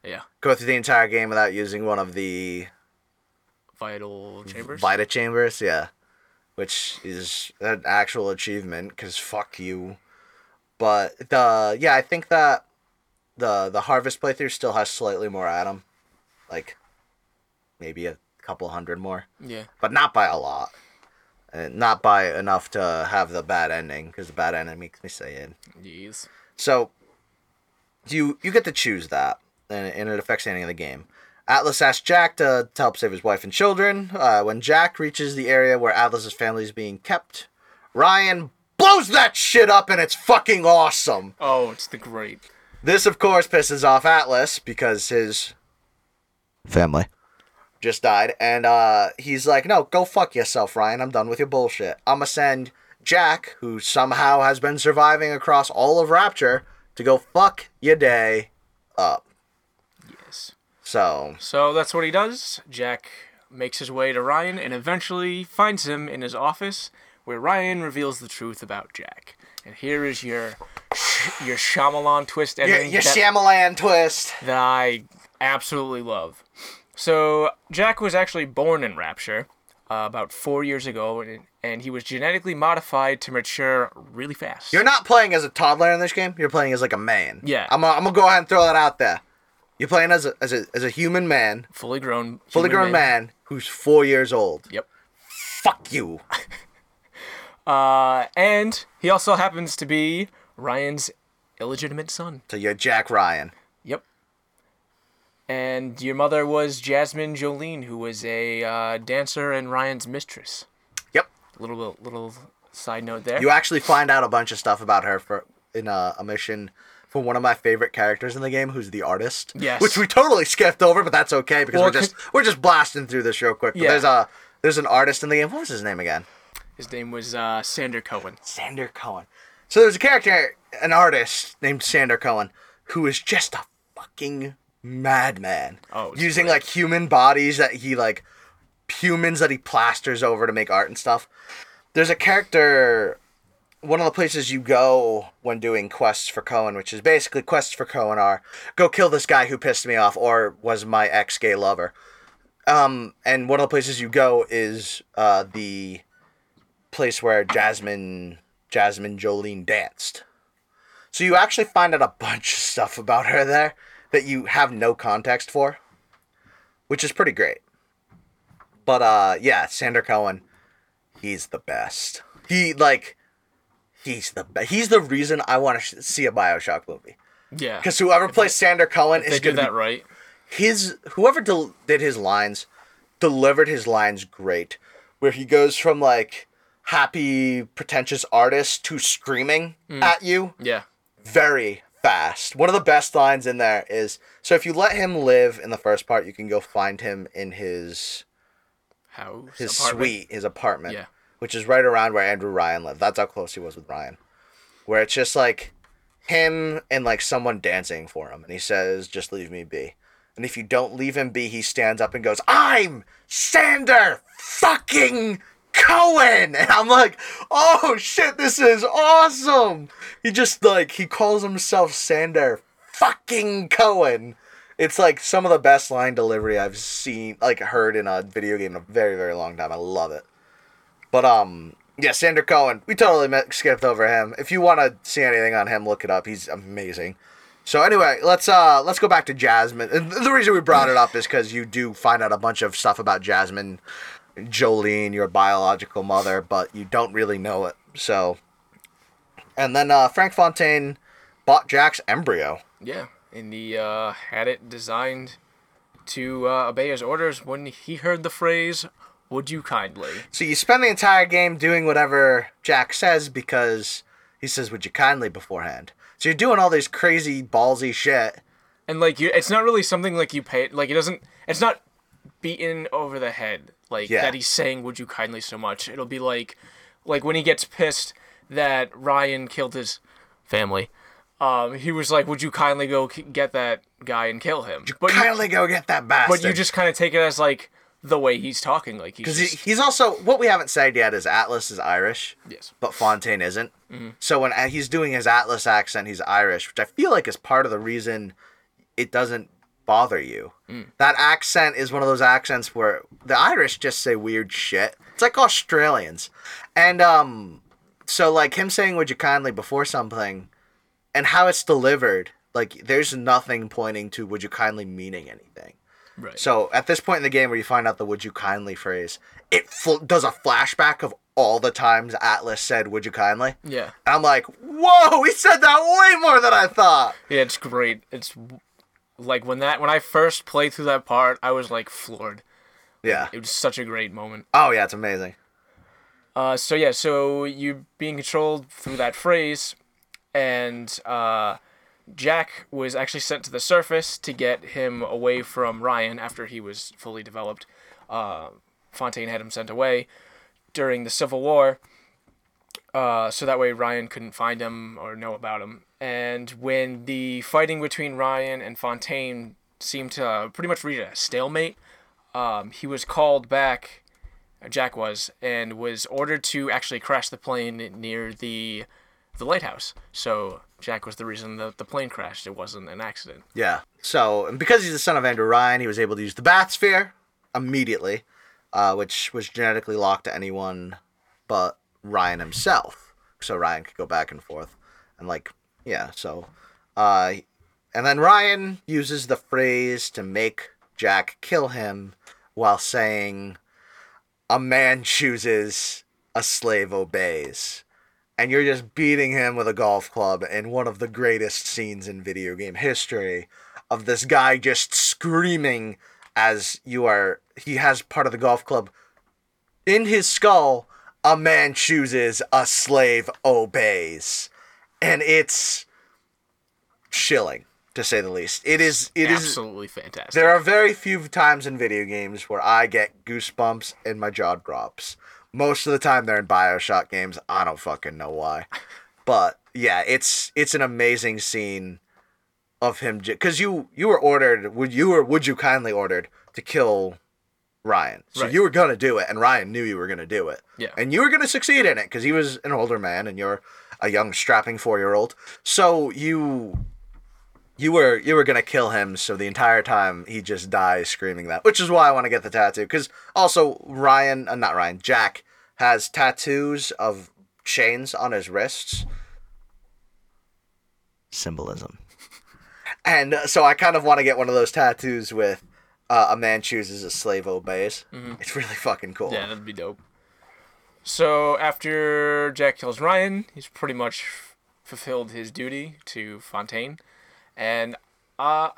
Yeah, Go through the entire game without using one of the vital chambers. Vita chambers, yeah. Which is an actual achievement, because fuck you. But the yeah, I think that the the harvest playthrough still has slightly more Adam. Like maybe a couple hundred more. yeah, But not by a lot. And not by enough to have the bad ending, because the bad ending makes me sad. jeez. So you you get to choose that, and, and it affects the ending of the game. Atlas asks Jack to, to help save his wife and children. Uh, when Jack reaches the area where Atlas's family is being kept, Ryan blows that shit up, and it's fucking awesome. Oh, it's the great. This, of course, pisses off Atlas because his family just died. And uh, he's like, no, go fuck yourself, Ryan. I'm done with your bullshit. I'm going to send Jack, who somehow has been surviving across all of Rapture, to go fuck your day up. Yes. So, So that's what he does. Jack makes his way to Ryan and eventually finds him in his office, where Ryan reveals the truth about Jack. And here is your your Shyamalan twist your, ending your that, Shyamalan twist. that I absolutely love. So Jack was actually born in Rapture uh, about four years ago, and, and he was genetically modified to mature really fast. You're not playing as a toddler in this game. You're playing as like a man. Yeah. I'm gonna, I'm gonna go ahead and throw that out there. You're playing as a, as a, as a human man, fully grown, fully human grown man who's four years old. Yep. Fuck you. *laughs* *laughs* Uh, and he also happens to be Ryan's illegitimate son. So you're Jack Ryan. And your mother was Jasmine Jolene, who was a uh, dancer and Ryan's mistress. Yep. Little little side note there. You actually find out a bunch of stuff about her for in a, a mission from one of my favorite characters in the game, who's the artist. Yes. Which we totally skipped over, but that's okay because Well, we're just we're just blasting through this real quick. But Yeah. there's a there's an artist in the game. What was his name again? His name was uh, Sander Cohen. Sander Cohen. So there's a character, an artist named Sander Cohen, who is just a fucking madman. Oh, using great. like human bodies that he like humans that he plasters over to make art and stuff. There's a character. One of the places you go when doing quests for Cohen, which is basically quests for Cohen, are go kill this guy who pissed me off or was my ex gay lover. Um, and one of the places you go is uh, the place where Jasmine Jasmine Jolene danced. So you actually find out a bunch of stuff about her there that you have no context for, which is pretty great. But uh yeah, Sander Cohen, he's the best. He like he's the be- he's the reason I want to sh- see a BioShock movie. Yeah. Cuz whoever plays Sander Cohen they is going to that right. his whoever del- did his lines delivered his lines great where he goes from like happy pretentious artist to screaming at you Yeah. Very fast one of the best lines in there is so if you let him live in the first part you can go find him in his House. his apartment. suite his apartment Yeah. which is right around where andrew ryan lived that's how close he was with ryan where it's just like him and like someone dancing for him and he says just leave me be and if you don't leave him be he stands up and goes i'm sander fucking cohen and i'm like oh shit this is awesome he just like he calls himself sander fucking cohen it's like some of the best line delivery i've seen like heard in a video game in a very very long time i love it but um, yeah, Sander Cohen. We totally skipped over him. If you want to see anything on him, look it up. He's amazing. So anyway, let's uh let's go back to Jasmine. And the reason we brought it up is because you do find out a bunch of stuff about Jasmine, Jolene, your biological mother, but you don't really know it. So, and then uh, Frank Fontaine bought Jack's embryo. Yeah. And he uh, had it designed to uh, obey his orders when he heard the phrase, Would you kindly? So you spend the entire game doing whatever Jack says because he says, "Would you kindly?" beforehand. So you're doing all this crazy ballsy shit. And like you, it's not really something like you pay. Like it doesn't. It's not beaten over the head like Yeah. that. He's saying "Would you kindly" so much. It'll be like, like when he gets pissed that Ryan killed his family. Um, he was like, "Would you kindly go k- get that guy and kill him?" But you, kindly go get that bastard. but you just kind of take it as like the way he's talking. Like he's because just, he, he's also what we haven't said yet is Atlas is Irish, yes, but Fontaine isn't. Mm-hmm. So when uh, he's doing his Atlas accent, he's Irish, which I feel like is part of the reason it doesn't bother you. Mm. That accent is one of those accents where the Irish just say weird shit. It's like Australians, and um, so like him saying "Would you kindly" before something, and how it's delivered, like there's nothing pointing to "Would you kindly" meaning anything. right. So at this point in the game where you find out the "Would you kindly" phrase, it fl- does a flashback of all the times Atlas said "Would you kindly," yeah, and I'm like, "Whoa, he said that way more than I thought." yeah, it's great. It's like when that when I first played through that part, I was like floored. Yeah. It was such a great moment. Oh yeah, it's amazing. Uh, so yeah, so you're being controlled through that phrase, and uh, Jack was actually sent to the surface to get him away from Ryan after he was fully developed. Uh, Fontaine had him sent away during the Civil War, uh, so that way Ryan couldn't find him or know about him. And when the fighting between Ryan and Fontaine seemed to uh, pretty much reach a stalemate, um, he was called back. Jack was and was ordered to actually crash the plane near the the lighthouse. So Jack was the reason that the plane crashed. It wasn't an accident. Yeah. So, because he's the son of Andrew Ryan, he was able to use the bathysphere immediately, uh, which was genetically locked to anyone but Ryan himself. So Ryan could go back and forth, and like, yeah. So, uh, and then Ryan uses the phrase to make Jack kill him, while saying, "A man chooses, a slave obeys." and you're just beating him with a golf club in one of the greatest scenes in video game history of this guy just screaming as you are he has part of the golf club in his skull a man chooses a slave obeys and it's chilling to say the least it is it is Absolutely fantastic. there are very few times in video games where I get goosebumps and my jaw drops. Most of the time they're in BioShock games. I don't fucking know why. But yeah, it's it's an amazing scene of him because you you were ordered would you were would you kindly ordered to kill Ryan. So Right. you were gonna do it, and Ryan knew you were gonna do it. Yeah. And you were gonna succeed in it because he was an older man and you're a young strapping four year old. So you you were you were gonna kill him so the entire time he just dies screaming that which is why i want to get the tattoo because also ryan uh, not ryan jack has tattoos of chains on his wrists. Symbolism. And uh, so i kind of want to get one of those tattoos with uh, a man chooses a slave obeys. It's really fucking cool. Yeah, that'd be dope. So after Jack kills Ryan, he's pretty much fulfilled his duty to Fontaine, and uh,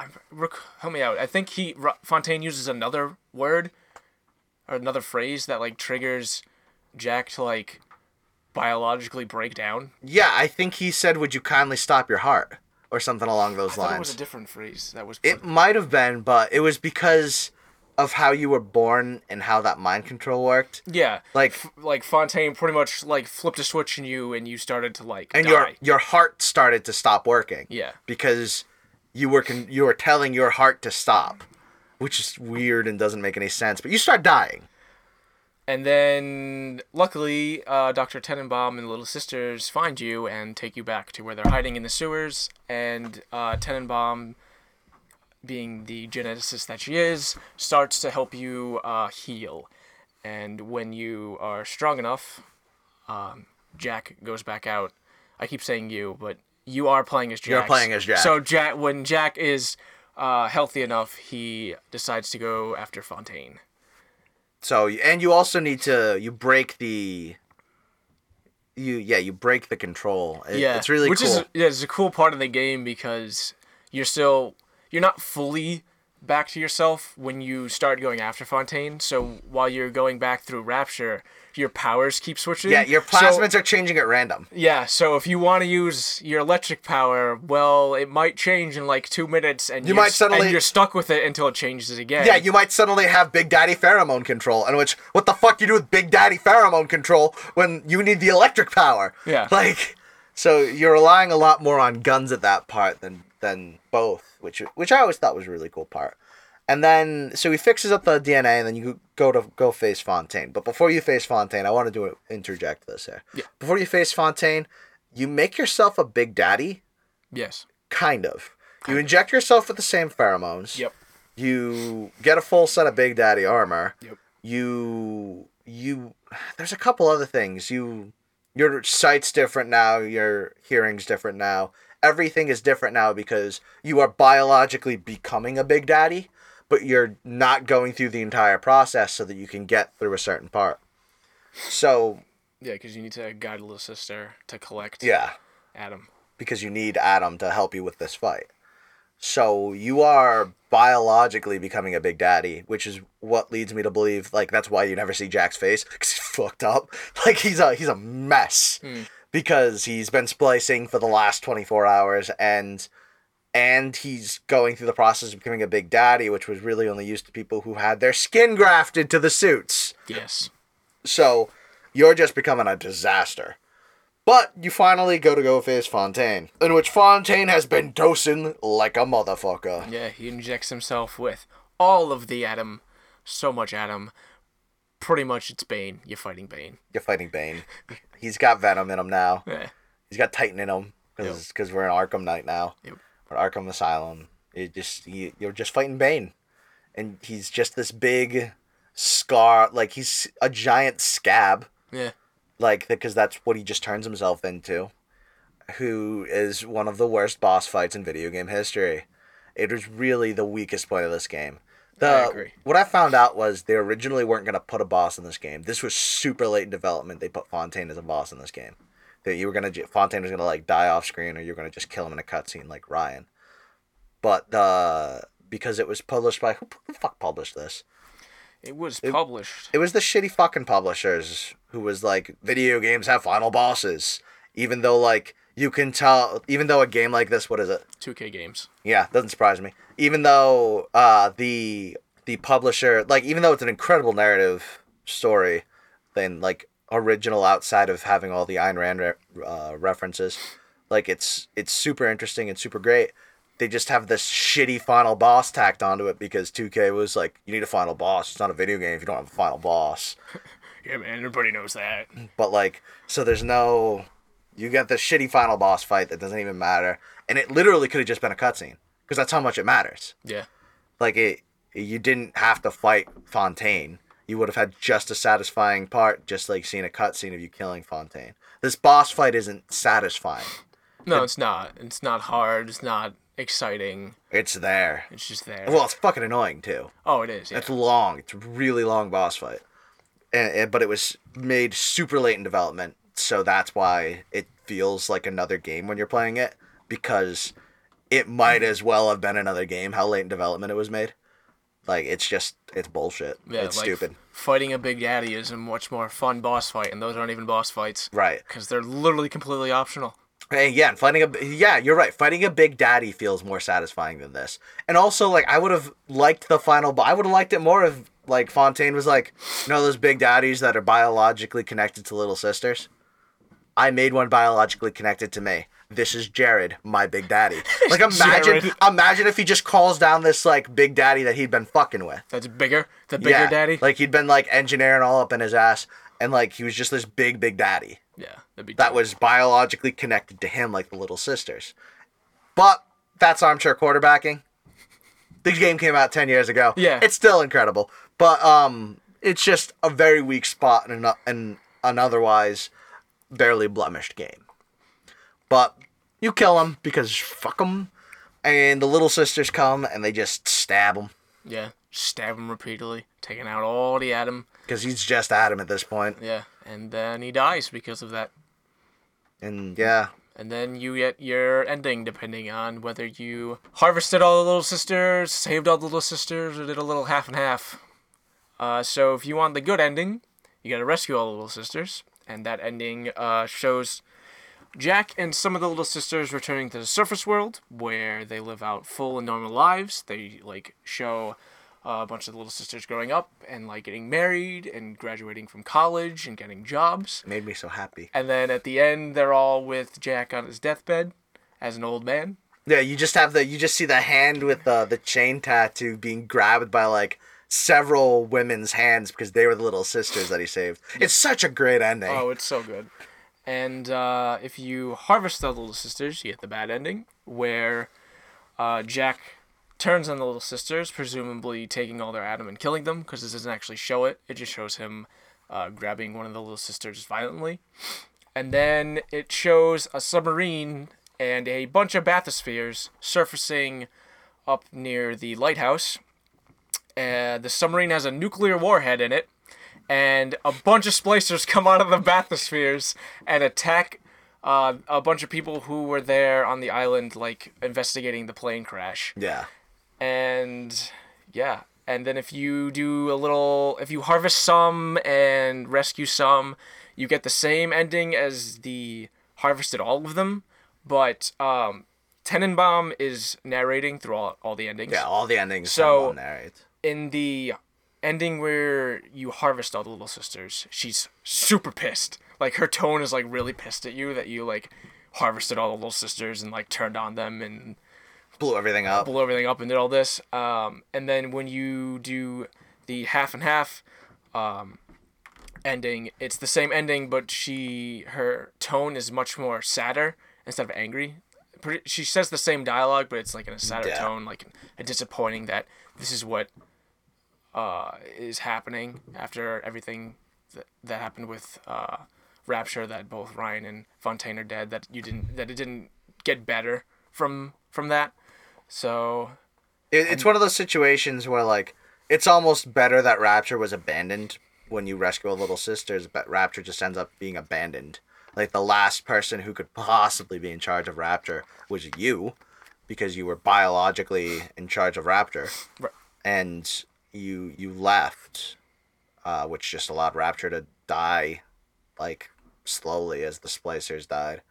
help me out. I think he Fontaine uses another word or another phrase that like triggers Jack to like biologically break down. yeah i think he said would you kindly stop your heart or something along those I thought it was a different phrase that was. It might have been, but it was because of how you were born and how that mind control worked. yeah, Like, F- like Fontaine pretty much like flipped a switch in you, and you started to like and die. your your heart started to stop working. Yeah. Because you were con- you were telling your heart to stop, which is weird and doesn't make any sense. But you start dying. And then, luckily, uh, Dr. Tenenbaum and the Little Sisters find you and take you back to where they're hiding in the sewers. And uh, Tenenbaum, being the geneticist that she is, starts to help you uh, heal. And when you are strong enough, um, Jack goes back out. I keep saying you, but you are playing as Jack. You're playing as Jack. So Jack, when Jack is uh, healthy enough, he decides to go after Fontaine. So and you also need to you break the. You yeah you break the control. It- yeah, it's really which cool. is yeah, it's a cool part of the game because you're still you're not fully back to yourself when you start going after Fontaine. So while you're going back through Rapture, your powers keep switching. yeah, your So- plasmids are changing at random. yeah, so if you want to use your electric power, well, it might change in like two minutes, and You you're might suddenly- and you're stuck with it until it changes again. Yeah, you might suddenly have Big Daddy pheromone control, and which what the fuck you do with Big Daddy pheromone control when you need the electric power? Yeah. like so you're relying a lot more on guns at that part than than both, which which I always thought was a really cool part. And then so he fixes up the DNA, and then you go to go face Fontaine. But before you face Fontaine, I want to do interject this here. Yeah. Before you face Fontaine, you make yourself a Big Daddy, Yes. kind of. You inject yourself with the same pheromones Yep. you get a full set of Big Daddy armor. Yep. You you there's a couple other things. You your sight's different now, your hearing's different now. Everything is different now because you are biologically becoming a Big Daddy, but you're not going through the entire process so that you can get through a certain part. So, Yeah, because you need to guide a little sister to collect yeah, Adam. because you need Adam to help you with this fight. So you are biologically becoming a big daddy, which is what leads me to believe like that's why you never see Jack's face because he's fucked up. *laughs* Like he's a he's a mess hmm. Because he's been splicing for the last twenty four hours and and he's going through the process of becoming a big daddy, which was really only used to people who had their skin grafted to the suits. Yes. So you're just becoming a disaster. But you finally go to go face Fontaine, in which Fontaine has been dosing like a motherfucker. Yeah, he injects himself with all of the Adam, so much Adam. Pretty much it's Bane. You're fighting Bane. You're fighting Bane. He's got Venom in him now. *laughs* Yeah. He's got Titan in him because we're in Arkham Knight now. Yep. We're Arkham Asylum. You just you, you're just fighting Bane, and he's just this big scar. Like he's a giant scab. Yeah. like because that's what he just turns himself into who is one of the worst boss fights in video game history it was really the weakest point of this game the, I agree. what i found out was they originally weren't going to put a boss in this game this was super late in development they put fontaine as a boss in this game that you were going to fontaine was going to like die off screen or you're going to just kill him in a cutscene like ryan but uh because it was published by who the fuck published this It was published. it was the shitty fucking publishers who was like, video games have final bosses. Even though, like, you can tell, even though a game like this, what is it? 2K games. Yeah, doesn't surprise me. Even though uh, the the publisher, like, even though it's an incredible narrative story, then like original outside of having all the Ayn Rand re- uh, references, like it's it's super interesting and super great. They just have this shitty final boss tacked onto it because 2K was like, you need a final boss. It's not a video game if you don't have a final boss. *laughs* Yeah, man, everybody knows that. But like, so there's no, you get the shitty final boss fight that doesn't even matter, and it literally could have just been a cutscene because that's how much it matters. Yeah. Like it, you didn't have to fight Fontaine. You would have had just a satisfying part, just like seeing a cutscene of you killing Fontaine. This boss fight isn't satisfying. No, it's not. It's not hard. It's not exciting. It's there. It's just there. Well, it's fucking annoying too. oh, it is. Yeah. It's long. It's a really long boss fight, and, and- but it was made super late in development, so that's why it feels like another game when you're playing it because it might as well have been another game. How late in development it was made, like it's just it's bullshit. Yeah, it's like, stupid. Fighting a Big Daddy is a much more fun boss fight, and those aren't even boss fights. Right. Because they're literally completely optional. Hey, yeah, and fighting a yeah, you're right. Fighting a big daddy feels more satisfying than this. And also, like, I would have liked the final. but I would have liked it more if like Fontaine was like, you know, those big daddies that are biologically connected to little sisters. I made one biologically connected to me. This is Jared, my big daddy. *laughs* Like, imagine, Jared. imagine if he just calls down this like big daddy that he'd been fucking with. That's bigger. The bigger daddy. Like he'd been like engineering all up in his ass, and like he was just this big, big daddy yeah, that'd be that was biologically connected to him like the little sisters. But that's armchair quarterbacking. The game came out 10 years ago. Yeah. It's still incredible. But um it's just a very weak spot in an, in an otherwise barely blemished game. But you kill him because fuck them. And the little sisters come and they just stab him Yeah, stab him repeatedly, taking out all the Adam. because he's just Adam at this point. Yeah, and then he dies because of that. And yeah, And then you get your ending depending on whether you harvested all the little sisters, saved all the little sisters, or did a little half and half. Uh, so if you want the good ending, you gotta rescue all the little sisters, and that ending uh, shows Jack and some of the little sisters returning to the surface world, where they live out full and normal lives. They like show uh, a bunch of the little sisters growing up and like getting married and graduating from college and getting jobs. made me so happy. And then at the end, they're all with Jack on his deathbed as an old man. Yeah, you just have the you just see the hand with the the chain tattoo being grabbed by like several women's hands because they were the little sisters that he saved. It's such a great ending. Oh, it's so good. And uh, if you harvest the little sisters, you get the bad ending, where uh, Jack turns on the little sisters, presumably taking all their Adam and killing them, because this doesn't actually show it. It just shows him uh, grabbing one of the little sisters violently. And then it shows a submarine and a bunch of bathyspheres surfacing up near the lighthouse. Uh, the submarine has a nuclear warhead in it, and a bunch of splicers *laughs* come out of the bathyspheres and attack uh, a bunch of people who were there on the island, like investigating the plane crash. Yeah. And yeah, and then if you do a little, if you harvest some and rescue some, you get the same ending as the harvested all of them, but um, Tenenbaum is narrating through all, all the endings. Yeah, all the endings. So- So narrate. In the ending where you harvest all the little sisters, she's super pissed. Like her tone is like really pissed at you that you like harvested all the little sisters and like turned on them and Blew everything up. blew everything up and did all this. Um, and then when you do the half and half um, ending, it's the same ending, but she her tone is much more sadder instead of angry. She says the same dialogue, but it's like in a sadder Yeah. tone, like a disappointing that this is what uh, is happening after everything that, that happened with uh, Rapture. That both Ryan and Fontaine are dead. That you didn't. That it didn't get better from from that. So It, it's one of those situations where like it's almost better that Rapture was abandoned when you rescue a little sisters, but Rapture just ends up being abandoned. Like the last person who could possibly be in charge of Rapture was you, because you were biologically in charge of Rapture, Right. and you you left, uh, which just allowed Rapture to die, like slowly as the splicers died.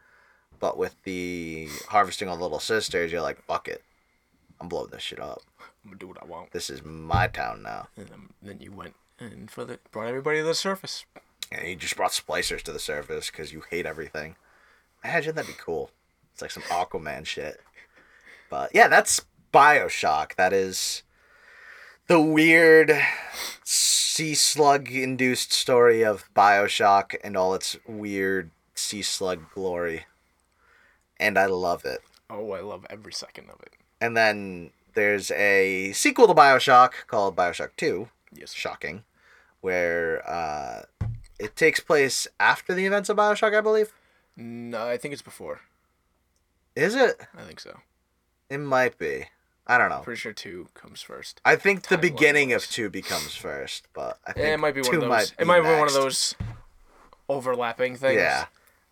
But with the harvesting of little sisters, you're like, fuck it. I'm blowing this shit up. I'm gonna do what I want. This is my town now. And then, then you went and for the brought everybody to the surface. And you just brought splicers to the surface because you hate everything. Imagine that'd be cool. It's like some Aquaman shit. But yeah, that's Bioshock. That is the weird sea slug induced story of Bioshock and all its weird sea slug glory. And I love it. Oh, I love every second of it. And then there's a sequel to Bioshock called Bioshock 2. Yes. Shocking. Where uh, it takes place after the events of Bioshock, I believe. No, I think it's before. Is it? I think so. It might be. I don't know. Pretty sure two comes first. I think the beginning of 2 becomes first, but I think Yeah, it might be one 2 of those. might It might be one of those overlapping things. Yeah.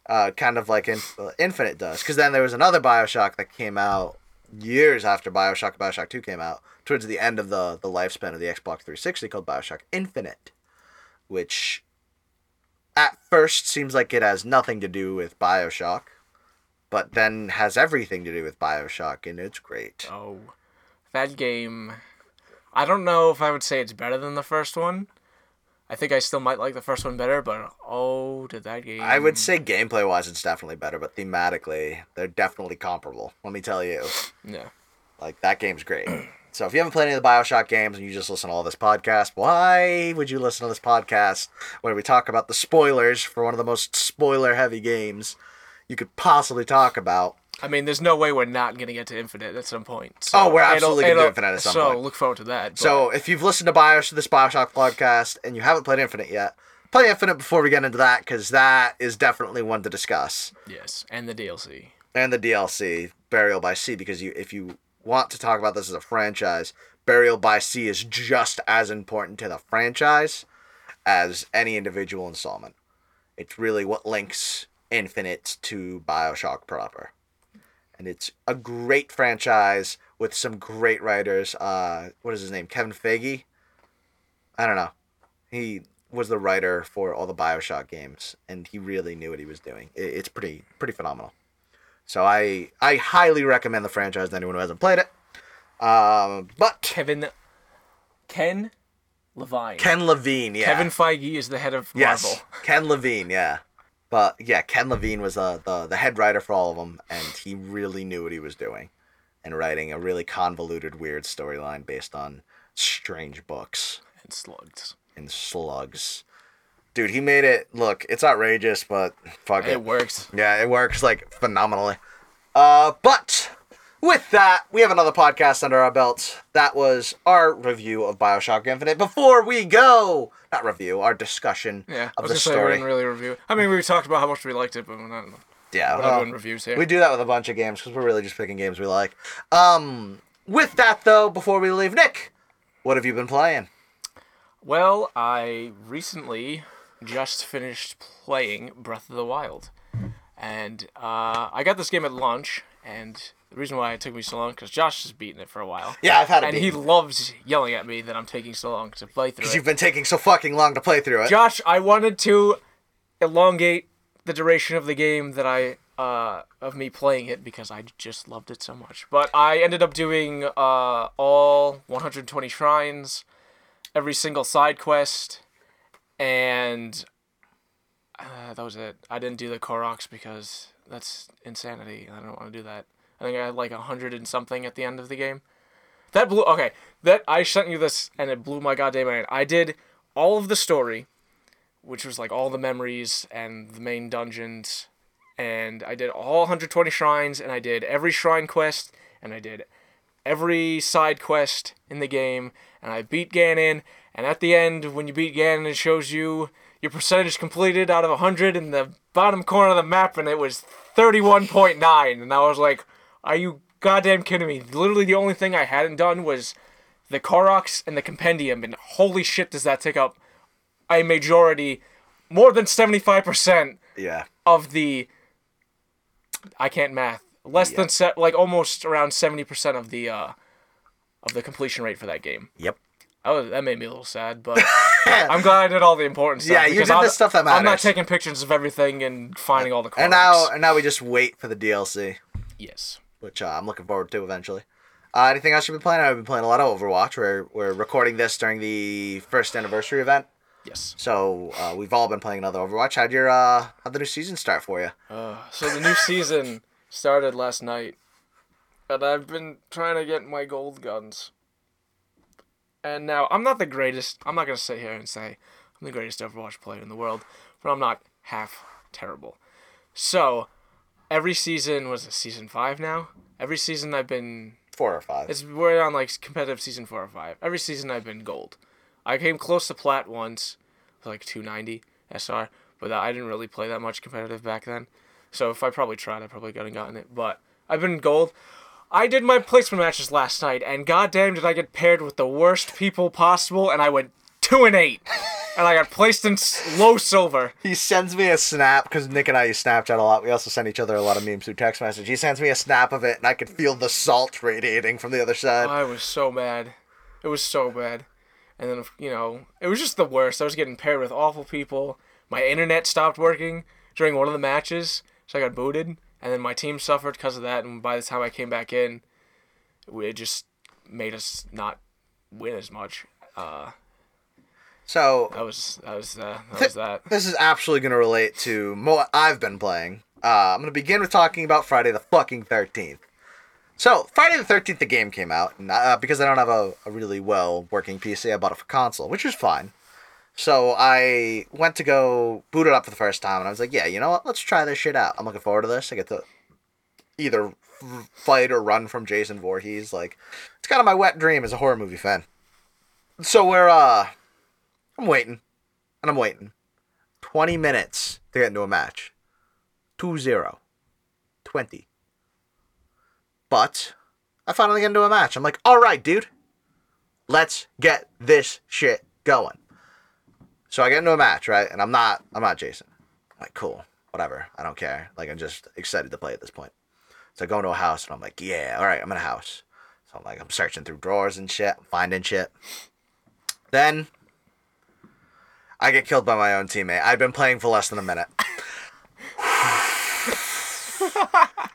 Uh, kind of like in, uh, Infinite does. Because then there was another Bioshock that came out years after Bioshock and Bioshock 2 came out, towards the end of the, the lifespan of the Xbox 360 called Bioshock Infinite, which at first seems like it has nothing to do with Bioshock, but then has everything to do with Bioshock, and it's great. Oh, that game. I don't know if I would say it's better than the first one. I think I still might like the first one better, but oh, did that game? I would say gameplay wise, it's definitely better, but thematically, they're definitely comparable. Let me tell you. Yeah. Like that game's great. *clears throat* So if you haven't played any of the Bioshock games and you just listen to all this podcast, why would you listen to this podcast where we talk about the spoilers for one of the most spoiler heavy games you could possibly talk about? I mean, there's no way we're not gonna get to Infinite at some point. So Oh, we're absolutely gonna do Infinite at some so point. So look forward to that. but- So if you've listened to Bios this Bioshock podcast and you haven't played Infinite yet, play Infinite before we get into that because that is definitely one to discuss. yes, and the DLC. and the DLC Burial by Sea because you if you want to talk about this as a franchise, Burial by Sea is just as important to the franchise as any individual installment. It's really what links Infinite to BioShock proper. And it's a great franchise with some great writers. Uh what is his name? Kevin Feige? I don't know. He was the writer for all the BioShock games and he really knew what he was doing. It, it's pretty pretty phenomenal. So I I highly recommend the franchise to anyone who hasn't played it. Um, but Kevin, Ken, Levine. Ken Levine, yeah, Kevin Feige is the head of Marvel. yes, Ken Levine, yeah. But yeah, Ken Levine was uh, the the head writer for all of them, and he really knew what he was doing, and writing a really convoluted, weird storyline based on strange books And slugs. and slugs. Dude, he made it look. It's outrageous, but fuck it. It works. Yeah, it works like phenomenally. Uh, but with that, we have another podcast under our belts. That was our review of Bioshock Infinite. Before we go, not review, our discussion Yeah, I of the say we story. didn't really review. I mean, we talked about how much we liked it, but we're not, yeah, we're well, doing reviews here. we do that with a bunch of games because we're really just picking games we like. Um, with that though, before we leave, Nick, what have you been playing? Well, I recently just finished playing Breath of the Wild, and uh, I got this game at launch. And the reason why it took me so long because Josh has beaten it for a while, Yeah, I've had it. and he loves yelling at me that I'm taking so long to play through because you've been taking so fucking long to play through it. Josh, I wanted to elongate the duration of the game that I uh, of me playing it because I just loved it so much. But I ended up doing uh, all 120 shrines, every single side quest, and uh, that was it. I didn't do the Koroks because that's insanity. I don't want to do that. I think I had like a hundred and something at the end of the game. That blew. Okay, that I sent you this and it blew my goddamn mind. I did all of the story, which was like all the memories and the main dungeons, and I did all 120 shrines, and I did every shrine quest, and I did every side quest in the game, and I beat Ganon. And at the end, when you beat Ganon, it shows you your percentage completed out of 100 in the bottom corner of the map, and it was 31.9. And I was like, are you goddamn kidding me? Literally, the only thing I hadn't done was the Koroks and the Compendium, and holy shit, does that take up a majority, more than 75% Yeah. of the. I can't math. Less Yeah. than se- like almost around 70% of the uh of the completion rate for that game. Yep. That was that made me a little sad, but *laughs* I'm glad I did all the important stuff. Yeah, you did the I'm- stuff that matters. I'm not taking pictures of everything and finding all the And now, and now we just wait for the DLC, yes. Which uh, I'm looking forward to eventually. Uh, anything else you've been playing? I've been playing a lot of Overwatch. We're we're recording this during the first anniversary event, Yes. so uh, we've all been playing another Overwatch. How'd your uh, how'd the new season start for you? Uh, so the new season started last night, and I've been trying to get my gold guns. And now I'm not the greatest. I'm not gonna sit here and say I'm the greatest Overwatch player in the world, but I'm not half terrible. So every season was it season five now. Every season I've been Four or five. it's we're on like competitive season four or five. Every season I've been gold. I came close to plat once, like 290 SR, but I didn't really play that much competitive back then. So if I probably tried, I probably could have gotten it. But I've been gold. I did my placement matches last night, and goddamn did I get paired with the worst people possible, and I went two and eight, *laughs* and I got placed in low silver. He sends me a snap because Nick and I use Snapchat a lot. We also send each other a lot of memes through text message. He sends me a snap of it, and I could feel the salt radiating from the other side. I was so mad. It was so bad. And then, you know, it was just the worst. I was getting paired with awful people. My internet stopped working during one of the matches, so I got booted. And then my team suffered because of that. And by the time I came back in, it just made us not win as much. Uh, So that was that was uh, that was that. this is absolutely going to relate to what I've been playing. Uh, I'm going to begin with talking about Friday the fucking 13th. So, Friday the 13th, the game came out, and uh, because I don't have a, a really well working PC, I bought it for console, which was fine. So, I went to go boot it up for the first time, and I was like, yeah, you know what? Let's try this shit out. I'm looking forward to this. I get to either fight or run from Jason Voorhees. Like, it's kind of my wet dream as a horror movie fan. So, we're, uh, I'm waiting, and I'm waiting. 20 minutes to get into a match. 2 0. 20. But I finally get into a match. I'm like, all right, dude. Let's get this shit going. So I get into a match, right? And I'm not I'm not Jason. I'm like, cool, whatever. I don't care. Like I'm just excited to play at this point. So I go into a house and I'm like, yeah, all right, I'm in a house. So I'm like, I'm searching through drawers and shit, finding shit. Then I get killed by my own teammate. I've been playing for less than a minute. *laughs*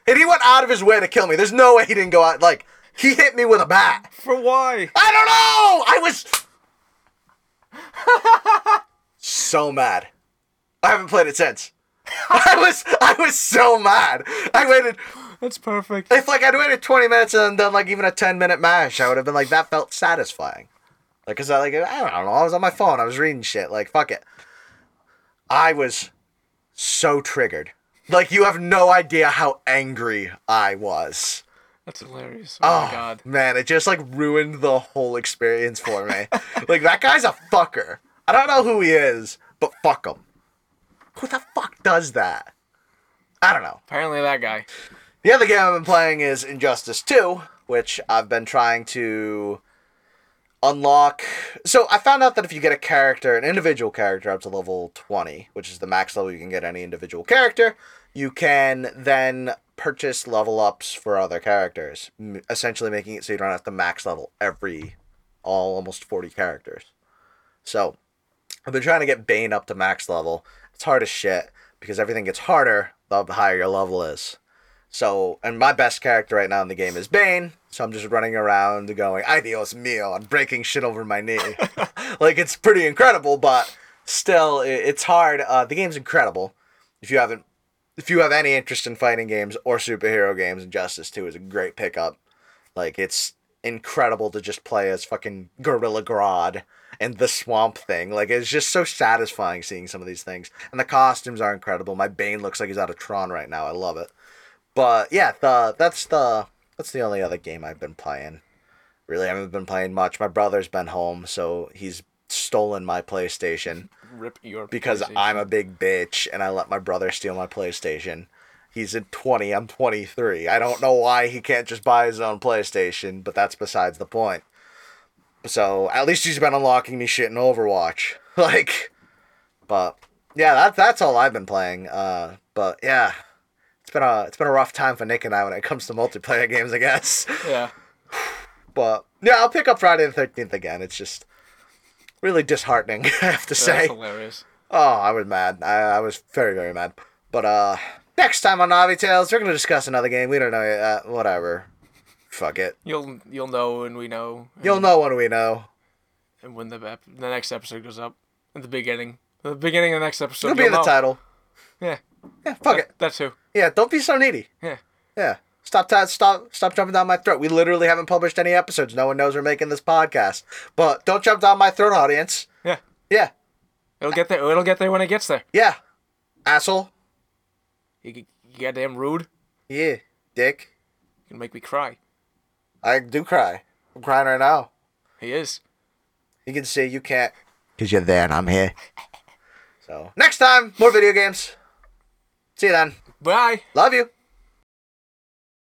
and he went out of his way to kill me. There's no way he didn't go out. Like, he hit me with a bat. For why? I don't know! I was. so mad. I haven't played it since. *laughs* I was I was so mad. I waited That's perfect. if like I'd waited 20 minutes and done like even a 10 minute match, I would have been like that felt satisfying. Like cuz I like I don't know, I was on my phone, I was reading shit, like fuck it. I was so triggered. Like you have no idea how angry I was. That's hilarious. Oh, my oh, god. Man, it just like ruined the whole experience for me. *laughs* like that guy's a fucker. I don't know who he is, but fuck him. Who the fuck does that? I don't know. Apparently that guy. The other game I've been playing is Injustice 2, which I've been trying to unlock. So I found out that if you get a character, an individual character up to level 20, which is the max level you can get any individual character, you can then purchase level ups for other characters, essentially making it so you don't have to max level every all almost 40 characters. So I've been trying to get Bane up to max level. It's hard as shit because everything gets harder the higher your level is. So, and my best character right now in the game is Bane. So I'm just running around going, "Ay Dios mío," and breaking shit over my knee. *laughs* like it's pretty incredible, but still, it's hard. Uh, the game's incredible. If you haven't, if you have any interest in fighting games or superhero games, Injustice Two is a great pickup. Like it's incredible to just play as fucking Gorilla Grodd and the Swamp Thing. Like it's just so satisfying seeing some of these things. And the costumes are incredible. My Bane looks like he's out of Tron right now. I love it. But yeah, the that's the that's the only other game I've been playing. Really I haven't been playing much. My brother's been home, so he's stolen my PlayStation Rip your because PlayStation. I'm a big bitch and I let my brother steal my PlayStation. He's at 20, I'm 23. I don't know why he can't just buy his own PlayStation, but that's besides the point. So, at least he's been unlocking me shit in Overwatch. *laughs* Like but yeah, that that's all I've been playing. Uh but yeah. It's been a it's been a rough time for Nick and I when it comes to multiplayer games, I guess. Yeah. *sighs* But yeah, I'll pick up Friday the 13th again. It's just really disheartening, *laughs* I have to say. That's hilarious. Oh, I was mad. I, I was very, very mad. But uh, next time on Navi Tales, we're gonna discuss another game. We don't know yet. Uh, whatever. Fuck it. You'll you'll know when we know. You'll know when we know. And when the ep- the next episode goes up, at the beginning, the beginning of the next episode. It'll be in the know. title. Yeah. Yeah, fuck it. That's who. Yeah, don't be so needy. Yeah. Yeah. Stop ta- stop stop jumping down my throat. We literally haven't published any episodes. No one knows we're making this podcast. But don't jump down my throat, audience. Yeah. Yeah. It'll get there. It'll get there when it gets there. Yeah. Asshole. You, you goddamn rude. Yeah. Dick. You can make me cry. I do cry. I'm crying right now. He is. You can say you can't. Because you're there and I'm here. So, next time, more video games. See you then. Bye. Love you.